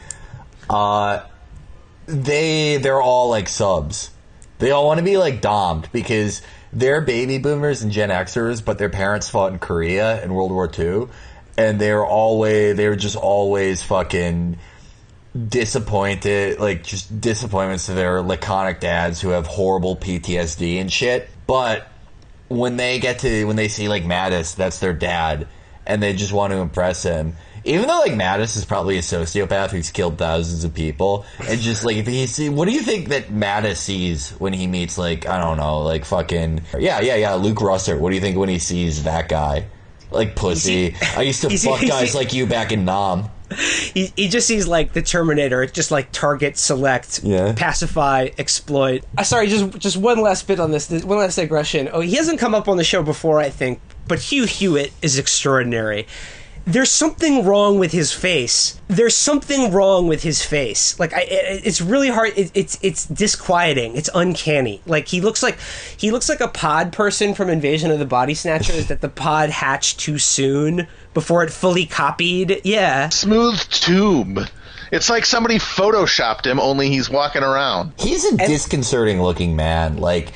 Uh, they they're all like subs. They all want to be like domed because they're baby boomers and Gen Xers, but their parents fought in Korea in World War II, and they're always they were just always fucking disappointed, like just disappointments to their laconic dads who have horrible PTSD and shit. But when they get to when they see like Mattis, that's their dad, and they just want to impress him. Even though like Mattis is probably a sociopath who's killed thousands of people, and just like if he see, what do you think that Mattis sees when he meets like I don't know, like fucking yeah, yeah, yeah, Luke Russert. What do you think when he sees that guy? Like pussy. I used to Is he- fuck guys he- like you back in Nam. He, he just sees like the Terminator, it's just like target, select, Yeah. pacify, exploit. Uh, sorry, just just one last bit on this, this. One last digression. Oh, he hasn't come up on the show before, I think, but Hugh Hewitt is extraordinary. There's something wrong with his face. There's something wrong with his face. Like I, it, it's really hard. It, it's it's disquieting. It's uncanny. Like he looks like he looks like a pod person from Invasion of the Body Snatchers that the pod hatched too soon before it fully copied. Yeah. Smooth tube. It's like somebody photoshopped him, only he's walking around. He's a disconcerting looking man. Like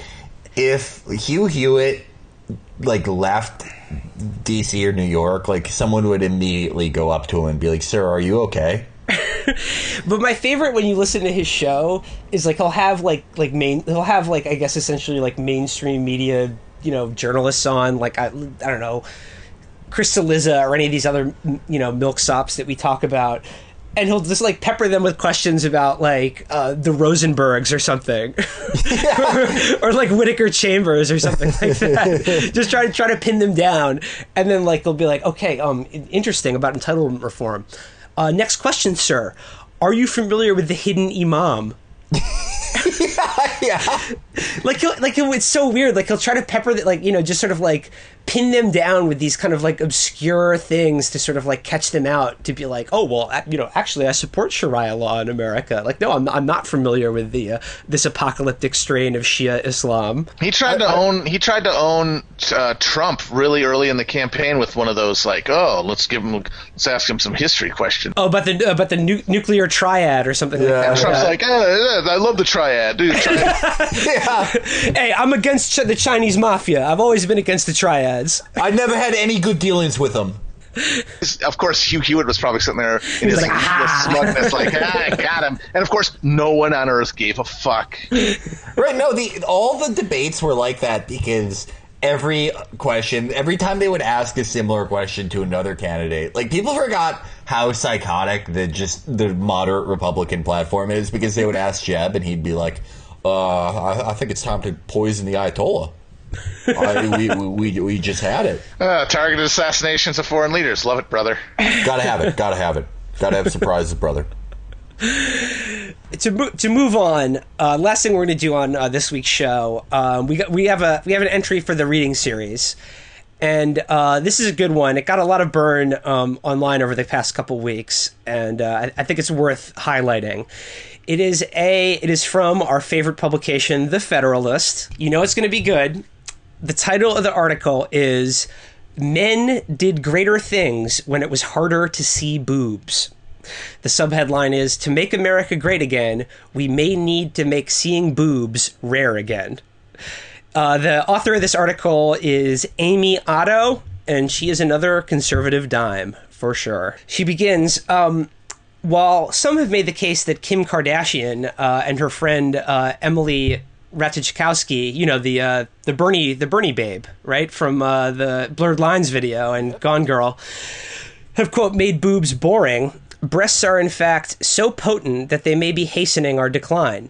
if Hugh Hewitt like left DC or New York, like someone would immediately go up to him and be like, "Sir, are you okay?" But my favorite when you listen to his show is like he'll have like like main he'll have like I guess essentially like mainstream media you know journalists on like I, I don't know Chris Cillizza or any of these other you know milksops that we talk about. And he'll just like pepper them with questions about like uh, the Rosenbergs or something, or, like Whittaker Chambers or something like that. just try to try to pin them down, and then like they'll be like, okay, um, interesting about entitlement reform. Uh, next question, sir. Are you familiar with the hidden imam? yeah. Like, he'll, like he'll, it's so weird. Like he'll try to pepper that, like you know, just sort of like pin them down with these kind of like obscure things to sort of like catch them out. To be like, oh well, you know, actually, I support Sharia law in America. Like, no, I'm not, I'm not familiar with the uh, this apocalyptic strain of Shia Islam. He tried to own. He tried to own uh, Trump really early in the campaign with one of those like, oh, let's give him, let's ask him some history questions. Oh, about the about the nu- nuclear triad or something like that. Trump's like, eh, eh, I love the triad, dude. Triad. hey, I'm against Ch- the Chinese mafia. I've always been against the triads. I never had any good dealings with them. of course, Hugh Hewitt was probably sitting there in his like, "Ah." smugness, like, ah, I got him. And of course, no one on earth gave a fuck. Right? No, the all the debates were like that because every question, every time they would ask a similar question to another candidate, like people forgot how psychotic the just the moderate Republican platform is because they would ask Jeb and he'd be like, uh, I, I think it's time to poison the Ayatollah. I, we, we, we, we just had it. Uh, targeted assassinations of foreign leaders. Love it, brother. Gotta have it. Gotta have it. Gotta have surprises, brother. to mo- to move on, uh, last thing we're going to do on uh, this week's show, um, we got, we have a we have an entry for the reading series, and uh, this is a good one. It got a lot of burn um, online over the past couple weeks, and uh, I, I think it's worth highlighting. It is a it is from our favorite publication, The Federalist. You know it's going to be good. The title of the article is "Men Did Greater Things When It Was Harder to See Boobs." The subheadline is To make America great again, we may need to make seeing boobs rare again. Uh, the author of this article is Amy Otto, and she is another conservative dime, for sure. She begins um, While some have made the case that Kim Kardashian uh, and her friend uh, Emily Ratajkowski, you know the uh, the Bernie the Bernie babe, right from uh, the Blurred Lines video and Gone Girl, have quote made boobs boring. Breasts are in fact so potent that they may be hastening our decline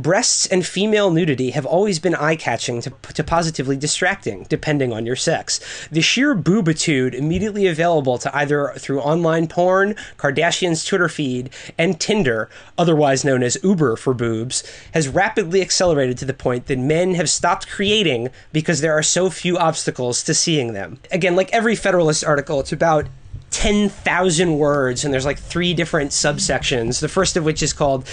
Breasts and female nudity have always been eye catching to, to positively distracting, depending on your sex. The sheer boobitude immediately available to either through online porn, Kardashian's Twitter feed, and Tinder, otherwise known as Uber for boobs, has rapidly accelerated to the point that men have stopped creating because there are so few obstacles to seeing them. Again, like every Federalist article, it's about 10,000 words and there's like three different subsections. The first of which is called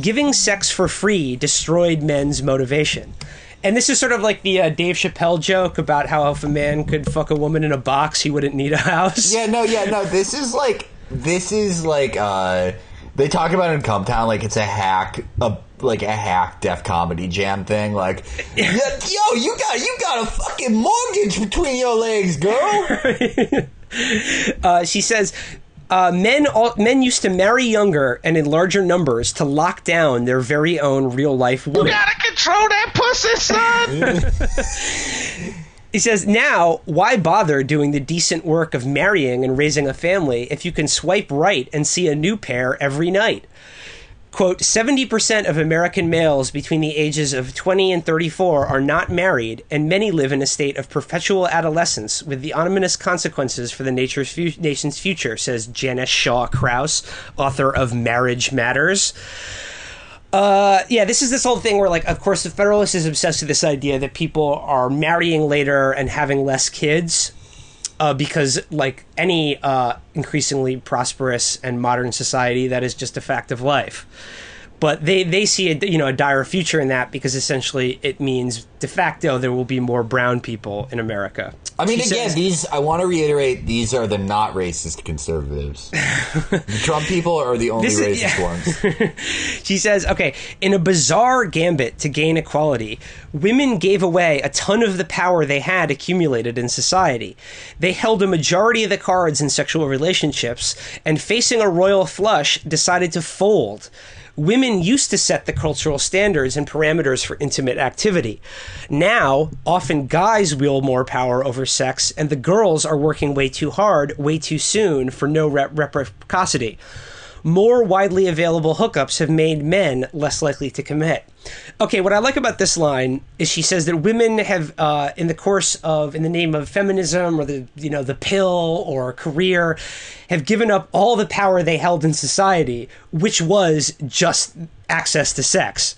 Giving Sex for Free Destroyed Men's Motivation. And this is sort of like the uh, Dave Chappelle joke about how if a man could fuck a woman in a box, he wouldn't need a house. Yeah, no, yeah, no. This is like this is like uh they talk about it in Cumtown like it's a hack a like a hack def comedy jam thing like yo you got you got a fucking mortgage between your legs girl Uh, she says. Uh, men all, men used to marry younger and in larger numbers to lock down their very own real life woman. Gotta control that pussy, son. He says, now, why bother doing the decent work of marrying and raising a family if you can swipe right and see a new pair every night? Quote, 70% of American males between the ages of 20 and 34 are not married, and many live in a state of perpetual adolescence with the ominous consequences for the fu- nation's future, says Janice Shaw Crouse, author of Marriage Matters. Uh, yeah, this is this whole thing where, like, of course, the Federalist is obsessed with this idea that people are marrying later and having less kids, uh, because, like, any uh, increasingly prosperous and modern society, that is just a fact of life. But they, they see a you know a dire future in that because essentially it means de facto there will be more brown people in America. I mean She again says- these I want to reiterate these are the not racist conservatives the Trump people are the only is- racist yeah. ones She says, okay, in a bizarre gambit to gain equality, women gave away a ton of the power they had accumulated in society. They held a majority of the cards in sexual relationships, and facing a royal flush, decided to fold. Women used to set the cultural standards and parameters for intimate activity. Now, often guys wield more power over sex, and the girls are working way too hard, way too soon, for no reciprocity more widely available hookups have made men less likely to commit. Okay, what I like about this line is she says that women have, uh, in the course of, in the name of feminism or the, you know, the pill or career, have given up all the power they held in society, which was just access to sex.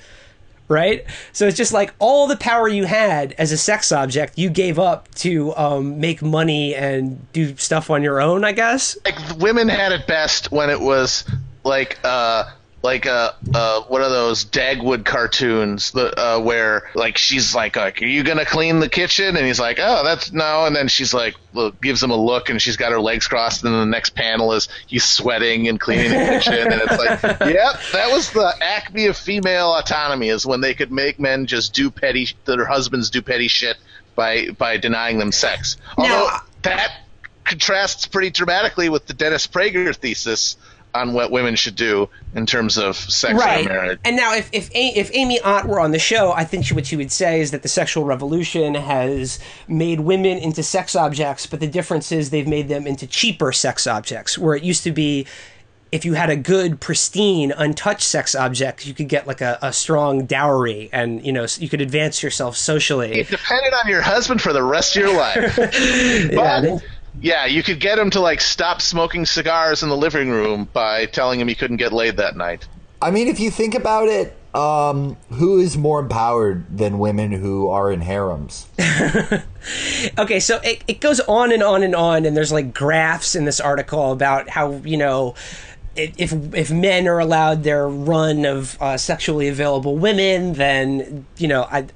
Right? So it's just like all the power you had as a sex object, you gave up to um, make money and do stuff on your own, I guess. like women had it best when it was like uh like uh uh one of those Dagwood cartoons the uh where like she's like like are you gonna clean the kitchen? And he's like oh that's no. And then she's like look, gives him a look and she's got her legs crossed. And then the next panel is he's sweating and cleaning the kitchen. And it's like yep that was the acme of female autonomy is when they could make men just do petty their husbands do petty shit by by denying them sex. Although that contrasts pretty dramatically with the Dennis Prager thesis on what women should do in terms of sex and marriage. And now, if if A- if Amy Ott were on the show, I think she, what she would say is that the sexual revolution has made women into sex objects, but the difference is they've made them into cheaper sex objects, where it used to be. If you had a good, pristine, untouched sex object, you could get like a, a strong dowry, and you know you could advance yourself socially. It depended on your husband for the rest of your life. but then- yeah, you could get him to like stop smoking cigars in the living room by telling him he couldn't get laid that night. I mean if you think about it um who is more empowered than women who are in harems Okay, so it, it goes on and on and on, and there's like graphs in this article about how you know if if men are allowed their run of uh, sexually available women, then you know I.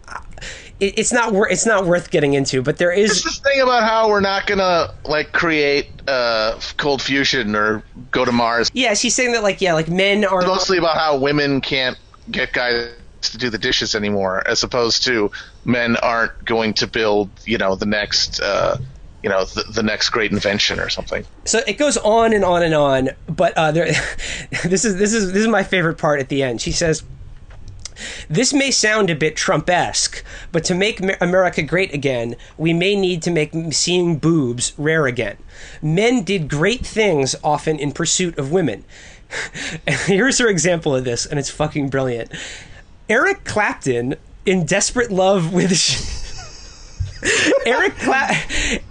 It, it's not worth it's not worth getting into, but there is It's this thing about how we're not gonna like create uh, cold fusion or go to Mars. yeah. She's saying that like yeah, like men are mostly about how women can't get guys to do the dishes anymore, as opposed to men aren't going to build, you know, the next, uh, you know, the, the next great invention or something. so it goes on and on and on but uh, there, this is this is this is my favorite part at the end she says this may sound a bit Trump-esque, but to make America great again, we may need to make seeing boobs rare again. Men did great things often in pursuit of women. Here's her example of this, and it's fucking brilliant. Eric Clapton in desperate love with. Eric Cla-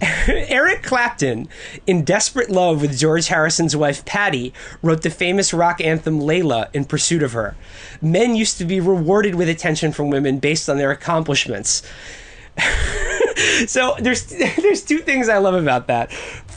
Eric Clapton, in desperate love with George Harrison's wife Patty, wrote the famous rock anthem "Layla" in pursuit of her. Men used to be rewarded with attention from women based on their accomplishments. so there's there's two things I love about that.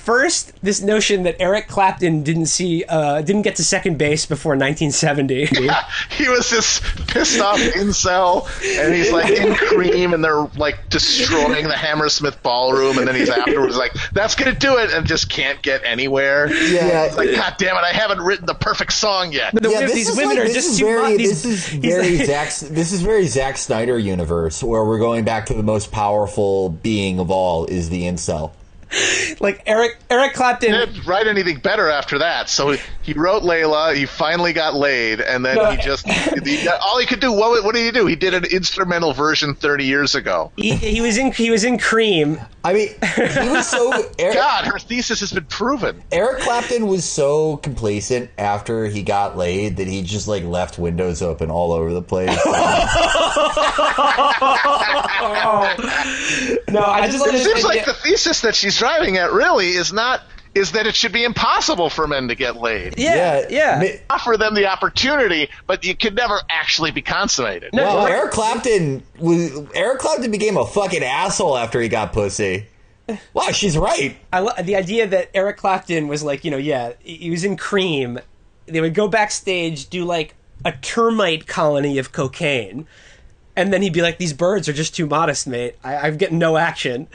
First, this notion that Eric Clapton didn't see uh, didn't get to second base before 1970. Yeah, he was this pissed off incel, and he's like in cream, and they're like destroying the Hammersmith ballroom, and then he's afterwards like, "That's gonna do it," and just can't get anywhere. Yeah. It's like, God damn it, I haven't written the perfect song yet. The yeah, these women like, are just too very, hot. These- this is very like- Zack. This is very Zack Snyder universe where we're going back to the most powerful being of all is the incel. like Eric Eric Clapton. He didn't write anything better after that. So he wrote Layla. He finally got laid, and then No. he just he, all he could do. What, what did he do? He did an instrumental version thirty years ago. He, he was in he was in Cream. I mean, he was so Eric, God, her thesis has been proven. Eric Clapton was so complacent after he got laid that he just like left windows open all over the place. No, I just love It seems idea- like the thesis that she's driving at really is not is that it should be impossible for men to get laid. yeah yeah. Mi- Offer them the opportunity, but you could never actually be consummated. Well, Eric Clapton was Eric Clapton became a fucking asshole after he got pussy. Wow, she's right. I lo- the idea that Eric Clapton was like, you know, yeah, he was in Cream. They would go backstage, do like a termite colony of cocaine, and then he'd be like, "These birds are just too modest, mate. I, I'm getting no action."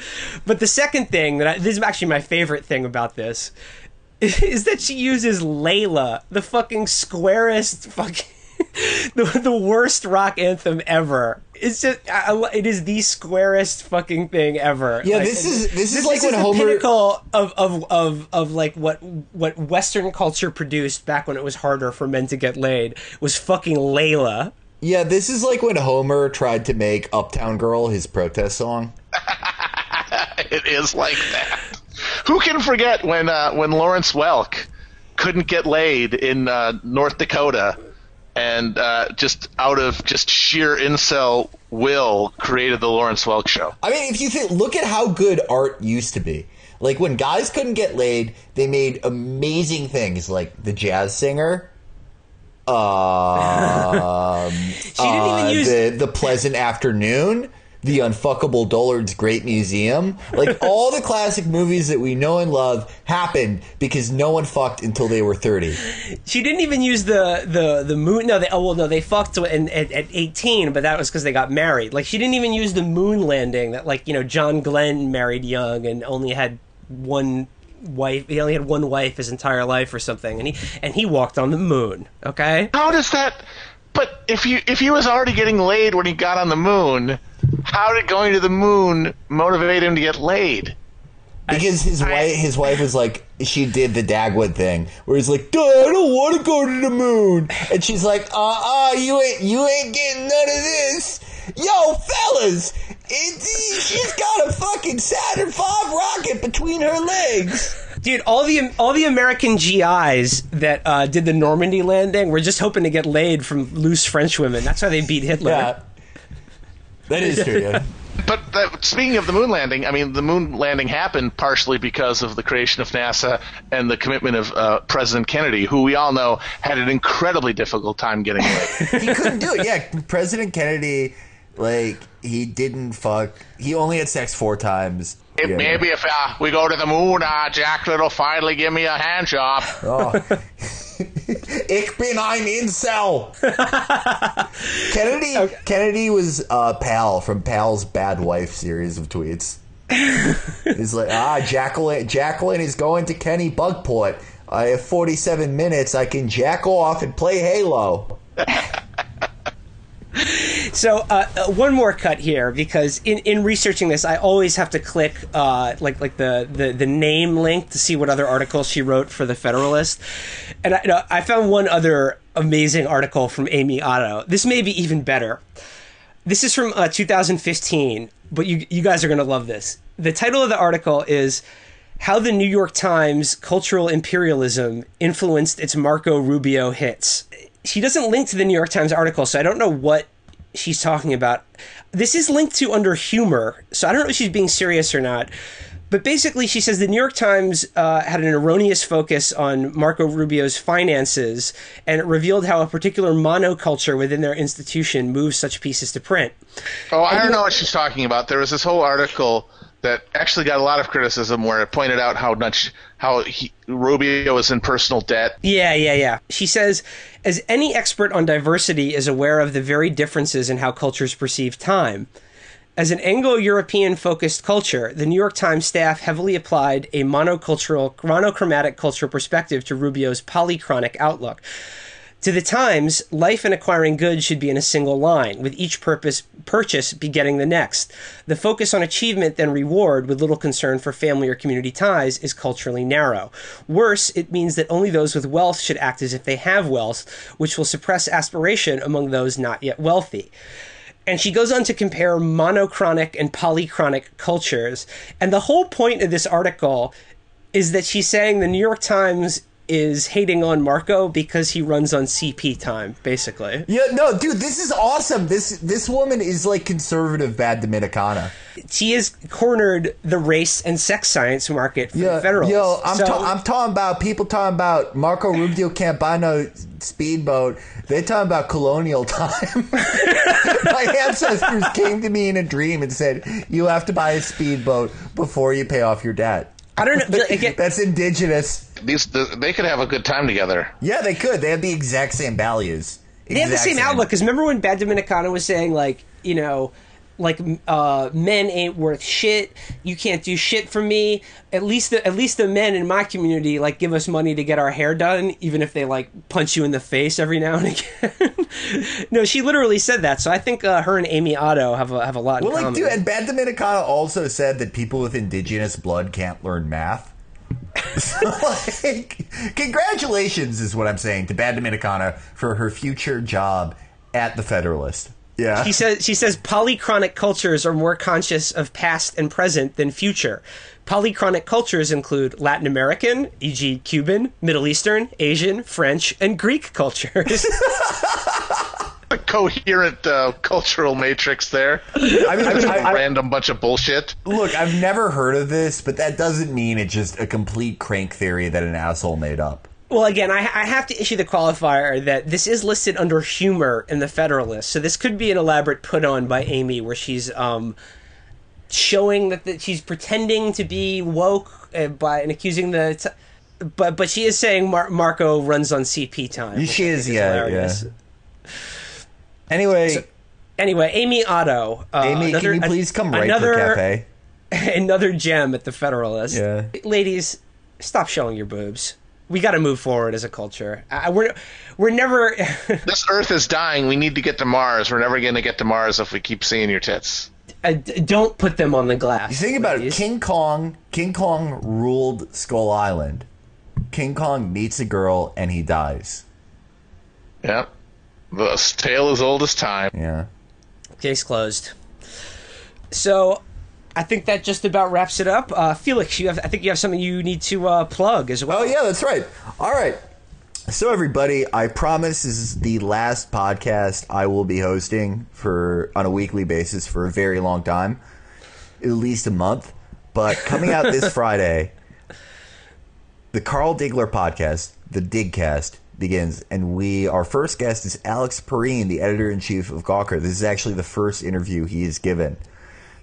But the second thing that I, this is actually my favorite thing about this is that she uses Layla, the fucking squarest fucking. the, the worst rock anthem ever. It's just I, it is the squarest fucking thing ever. Yeah, Like, this is this is like this when is the Homer. pinnacle of, of, of, of like what what Western culture produced back when it was harder for men to get laid was fucking Layla. Yeah, this is like when Homer tried to make Uptown Girl his protest song. It is like that. Who can forget when uh, when Lawrence Welk couldn't get laid in uh, North Dakota, and uh, just out of just sheer incel will created the Lawrence Welk show. I mean, if you think, look at how good art used to be. Like when guys couldn't get laid, they made amazing things like the jazz singer. Um, She didn't even uh, use the the pleasant afternoon, the unfuckable Dullard's Great Museum. Like all the classic movies that we know and love happened because no one fucked until they were thirty. She didn't even use the the the moon. No, they oh well no they fucked in, at, at eighteen, but that was because they got married. Like she didn't even use the moon landing that like you know John Glenn married young and only had one wife. He only had one wife his entire life or something, and he and he walked on the moon. Okay. How does that? But if you if he was already getting laid when he got on the moon, how did going to the moon motivate him to get laid? Because his wife, his wife was like, she did the Dagwood thing, where he's like, "Duh, I don't want to go to the moon," and she's like, "Uh, uh, you ain't, you ain't getting none of this." Yo, fellas, it, she's got a fucking Saturn V rocket between her legs. Dude, all the all the American GIs that uh, did the Normandy landing were just hoping to get laid from loose French women. That's why they beat Hitler. Yeah, that is true. Yeah. But that, speaking of the moon landing, I mean, the moon landing happened partially because of the creation of NASA and the commitment of uh, President Kennedy, who we all know had an incredibly difficult time getting laid. he couldn't do it. Yeah, President Kennedy, like, he didn't fuck. He only had sex four times. It, Yeah. Maybe if uh, we go to the moon, uh, Jacqueline will finally give me a hand job. Oh. ich bin ein Incel. Kennedy Kennedy was uh, Pal from Pal's Bad Wife series of tweets. He's like, ah, Jacqueline, Jacqueline is going to Kennebunkport. I have 47 minutes. I can jack off and play Halo. So uh, uh, one more cut here because in, in researching this, I always have to click uh, like like the, the, the name link to see what other articles she wrote for the Federalist, and I, no, I found one other amazing article from Amy Otto. This may be even better. This is from uh, 2015, but you you guys are gonna love this. The title of the article is "How the New York Times Cultural Imperialism Influenced Its Marco Rubio Hits." She doesn't link to the New York Times article, so I don't know what she's talking about. This is linked to under humor, so I don't know if she's being serious or not. But basically, she says the New York Times uh, had an erroneous focus on Marco Rubio's finances, and it revealed how a particular monoculture within their institution moves such pieces to print. Oh, I don't know what she's talking about. There was this whole article that actually got a lot of criticism where it pointed out how much how he, Rubio is in personal debt. Yeah, yeah, yeah. She says, as any expert on diversity is aware of the very differences in how cultures perceive time. As an Anglo European focused culture, the New York Times staff heavily applied a monocultural, monochromatic cultural perspective to Rubio's polychronic outlook. To the Times, life in acquiring goods should be in a single line, with each purpose purchase begetting the next. The focus on achievement then reward, with little concern for family or community ties, is culturally narrow. Worse, it means that only those with wealth should act as if they have wealth, which will suppress aspiration among those not yet wealthy. And she goes on to compare monochronic and polychronic cultures. And the whole point of this article is that she's saying the New York Times is hating on Marco because he runs on CP time, basically. Yeah, no, dude, this is awesome. This this woman is like conservative bad Dominicana. She has cornered the race and sex science market for the Yeah, Federalists. yo, I'm So- ta- I'm talking about people talking about Marco Rubio can't buy no speedboat. They talking about colonial time. My ancestors came to me in a dream and said, "You have to buy a speedboat before you pay off your debt." I don't know. Again, That's indigenous. These the, they could have a good time together. Yeah, they could. They have the exact same values. they have the Exact same outlook. Because remember when Bad Dominicana was saying, like, you know, like uh, men ain't worth shit. You can't do shit for me. At least the at least the men in my community like give us money to get our hair done, even if they like punch you in the face every now and again. no, she literally said that. So I think uh, her and Amy Otto have a have a lot Well, like, common. dude, and Bad Dominicana also said that people with indigenous blood can't learn math. so, like, congratulations is what I'm saying to Bad Dominicana for her future job at the Federalist. Yeah. She says she says polychronic cultures are more conscious of past and present than future. Polychronic cultures include Latin American, e.g., Cuban, Middle Eastern, Asian, French, and Greek cultures. A coherent uh, cultural matrix there. I mean, Just I- a I- random bunch of bullshit. look, I've never heard of this, but that doesn't mean it's just a complete crank theory that an asshole made up. Well, again, I, I have to issue the qualifier that this is listed under humor in the Federalist, so this could be an elaborate put on by Amy, where she's um, showing that, that she's pretending to be woke uh, by and accusing the. T- but but she is saying Mar- Marco runs on CP time. She I is, yeah, hilarious. yeah. Anyway, Anyway, Amy Otto. Uh, Amy, another, can you please come right another, for cafe? Another gem at the Federalist. Yeah. Ladies, stop showing your boobs. We got to move forward as a culture. I, we're we're never. This Earth is dying. We need to get to Mars. We're never going to get to Mars if we keep seeing your tits. uh, don't put them on the glass. You think about it. King Kong. King Kong ruled Skull Island. King Kong meets a girl and he dies. Yep. The tale is old as time. Yeah. Case closed. So, I think that just about wraps it up. Uh, Felix, you have. I think you have something you need to uh, plug as well. Oh yeah, that's right. All right. So everybody, I promise this is the last podcast I will be hosting for on a weekly basis for a very long time, at least a month. But coming out this Friday, the Carl Diggler podcast, the Digcast, begins, and we our first guest is Alex Pareene, the editor in chief of Gawker. This is actually the first interview he has given.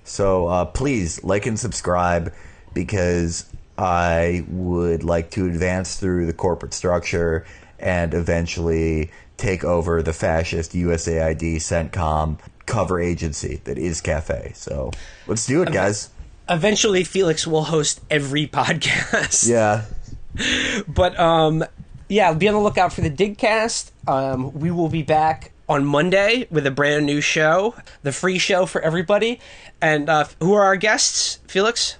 So uh, please like and subscribe because I would like to advance through the corporate structure and eventually take over the fascist USAID CENTCOM cover agency that is Cafe. So let's do it, guys. Eventually, Felix will host every podcast. Yeah. But um, yeah, be on the lookout for the Digcast. Um, we will be back on Monday with a brand new show, the free show for everybody. And uh, who are our guests, Felix?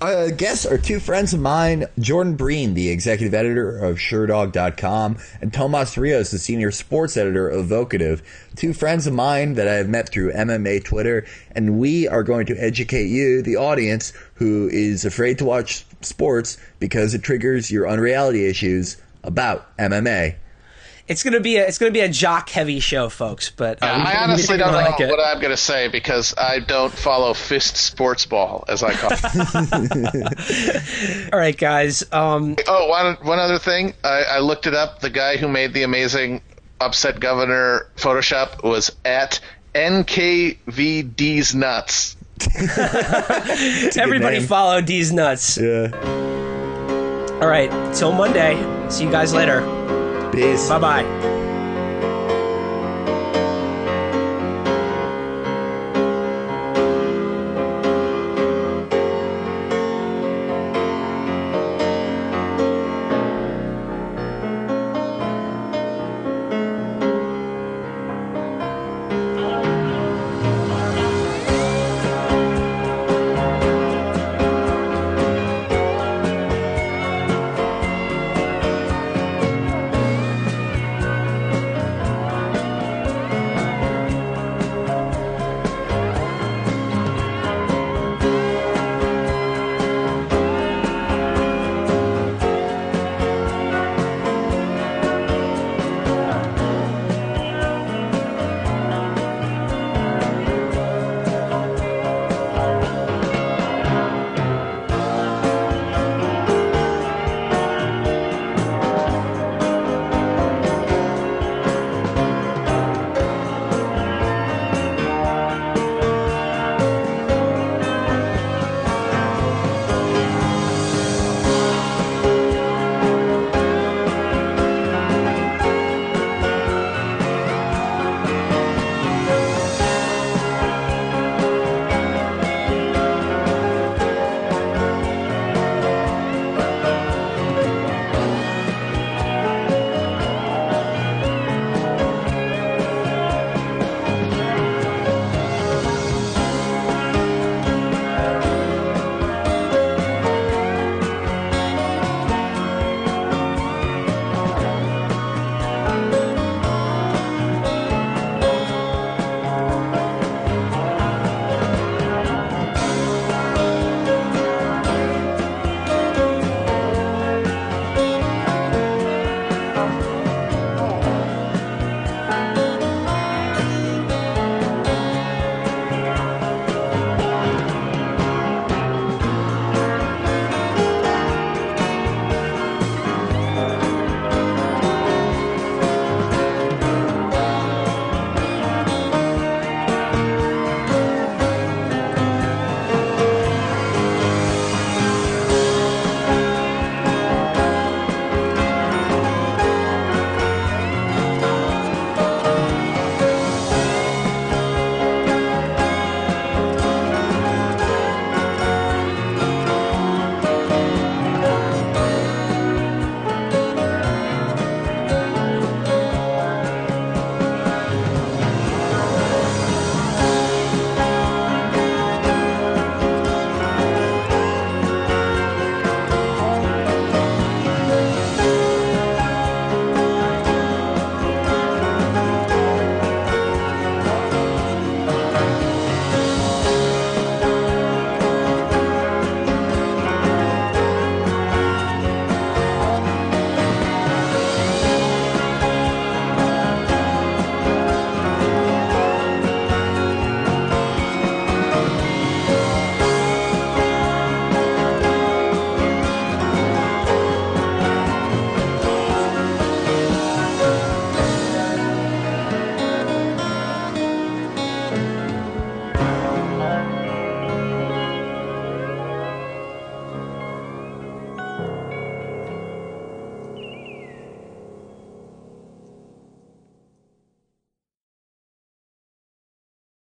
Uh, guests are two friends of mine, Jordan Breen, the executive editor of Sherdog.com, and Tomas Rios, the senior sports editor of Vocativ. Two friends of mine that I have met through MMA Twitter, and we are going to educate you, the audience, who is afraid to watch sports because it triggers your unreality issues about MMA. It's gonna be a it's gonna be a jock heavy show, folks. But uh, we- we I honestly don't you'll know like it. what I'm going to say because I don't follow fist sports ball, as I call it. All right, guys. Um, oh, one, one other thing. I, I looked it up. The guy who made the amazing upset governor Photoshop was at NKVD's Nuts. everybody follow D's nuts. Yeah. All right, till Monday. See you guys later. Peace. Bye bye.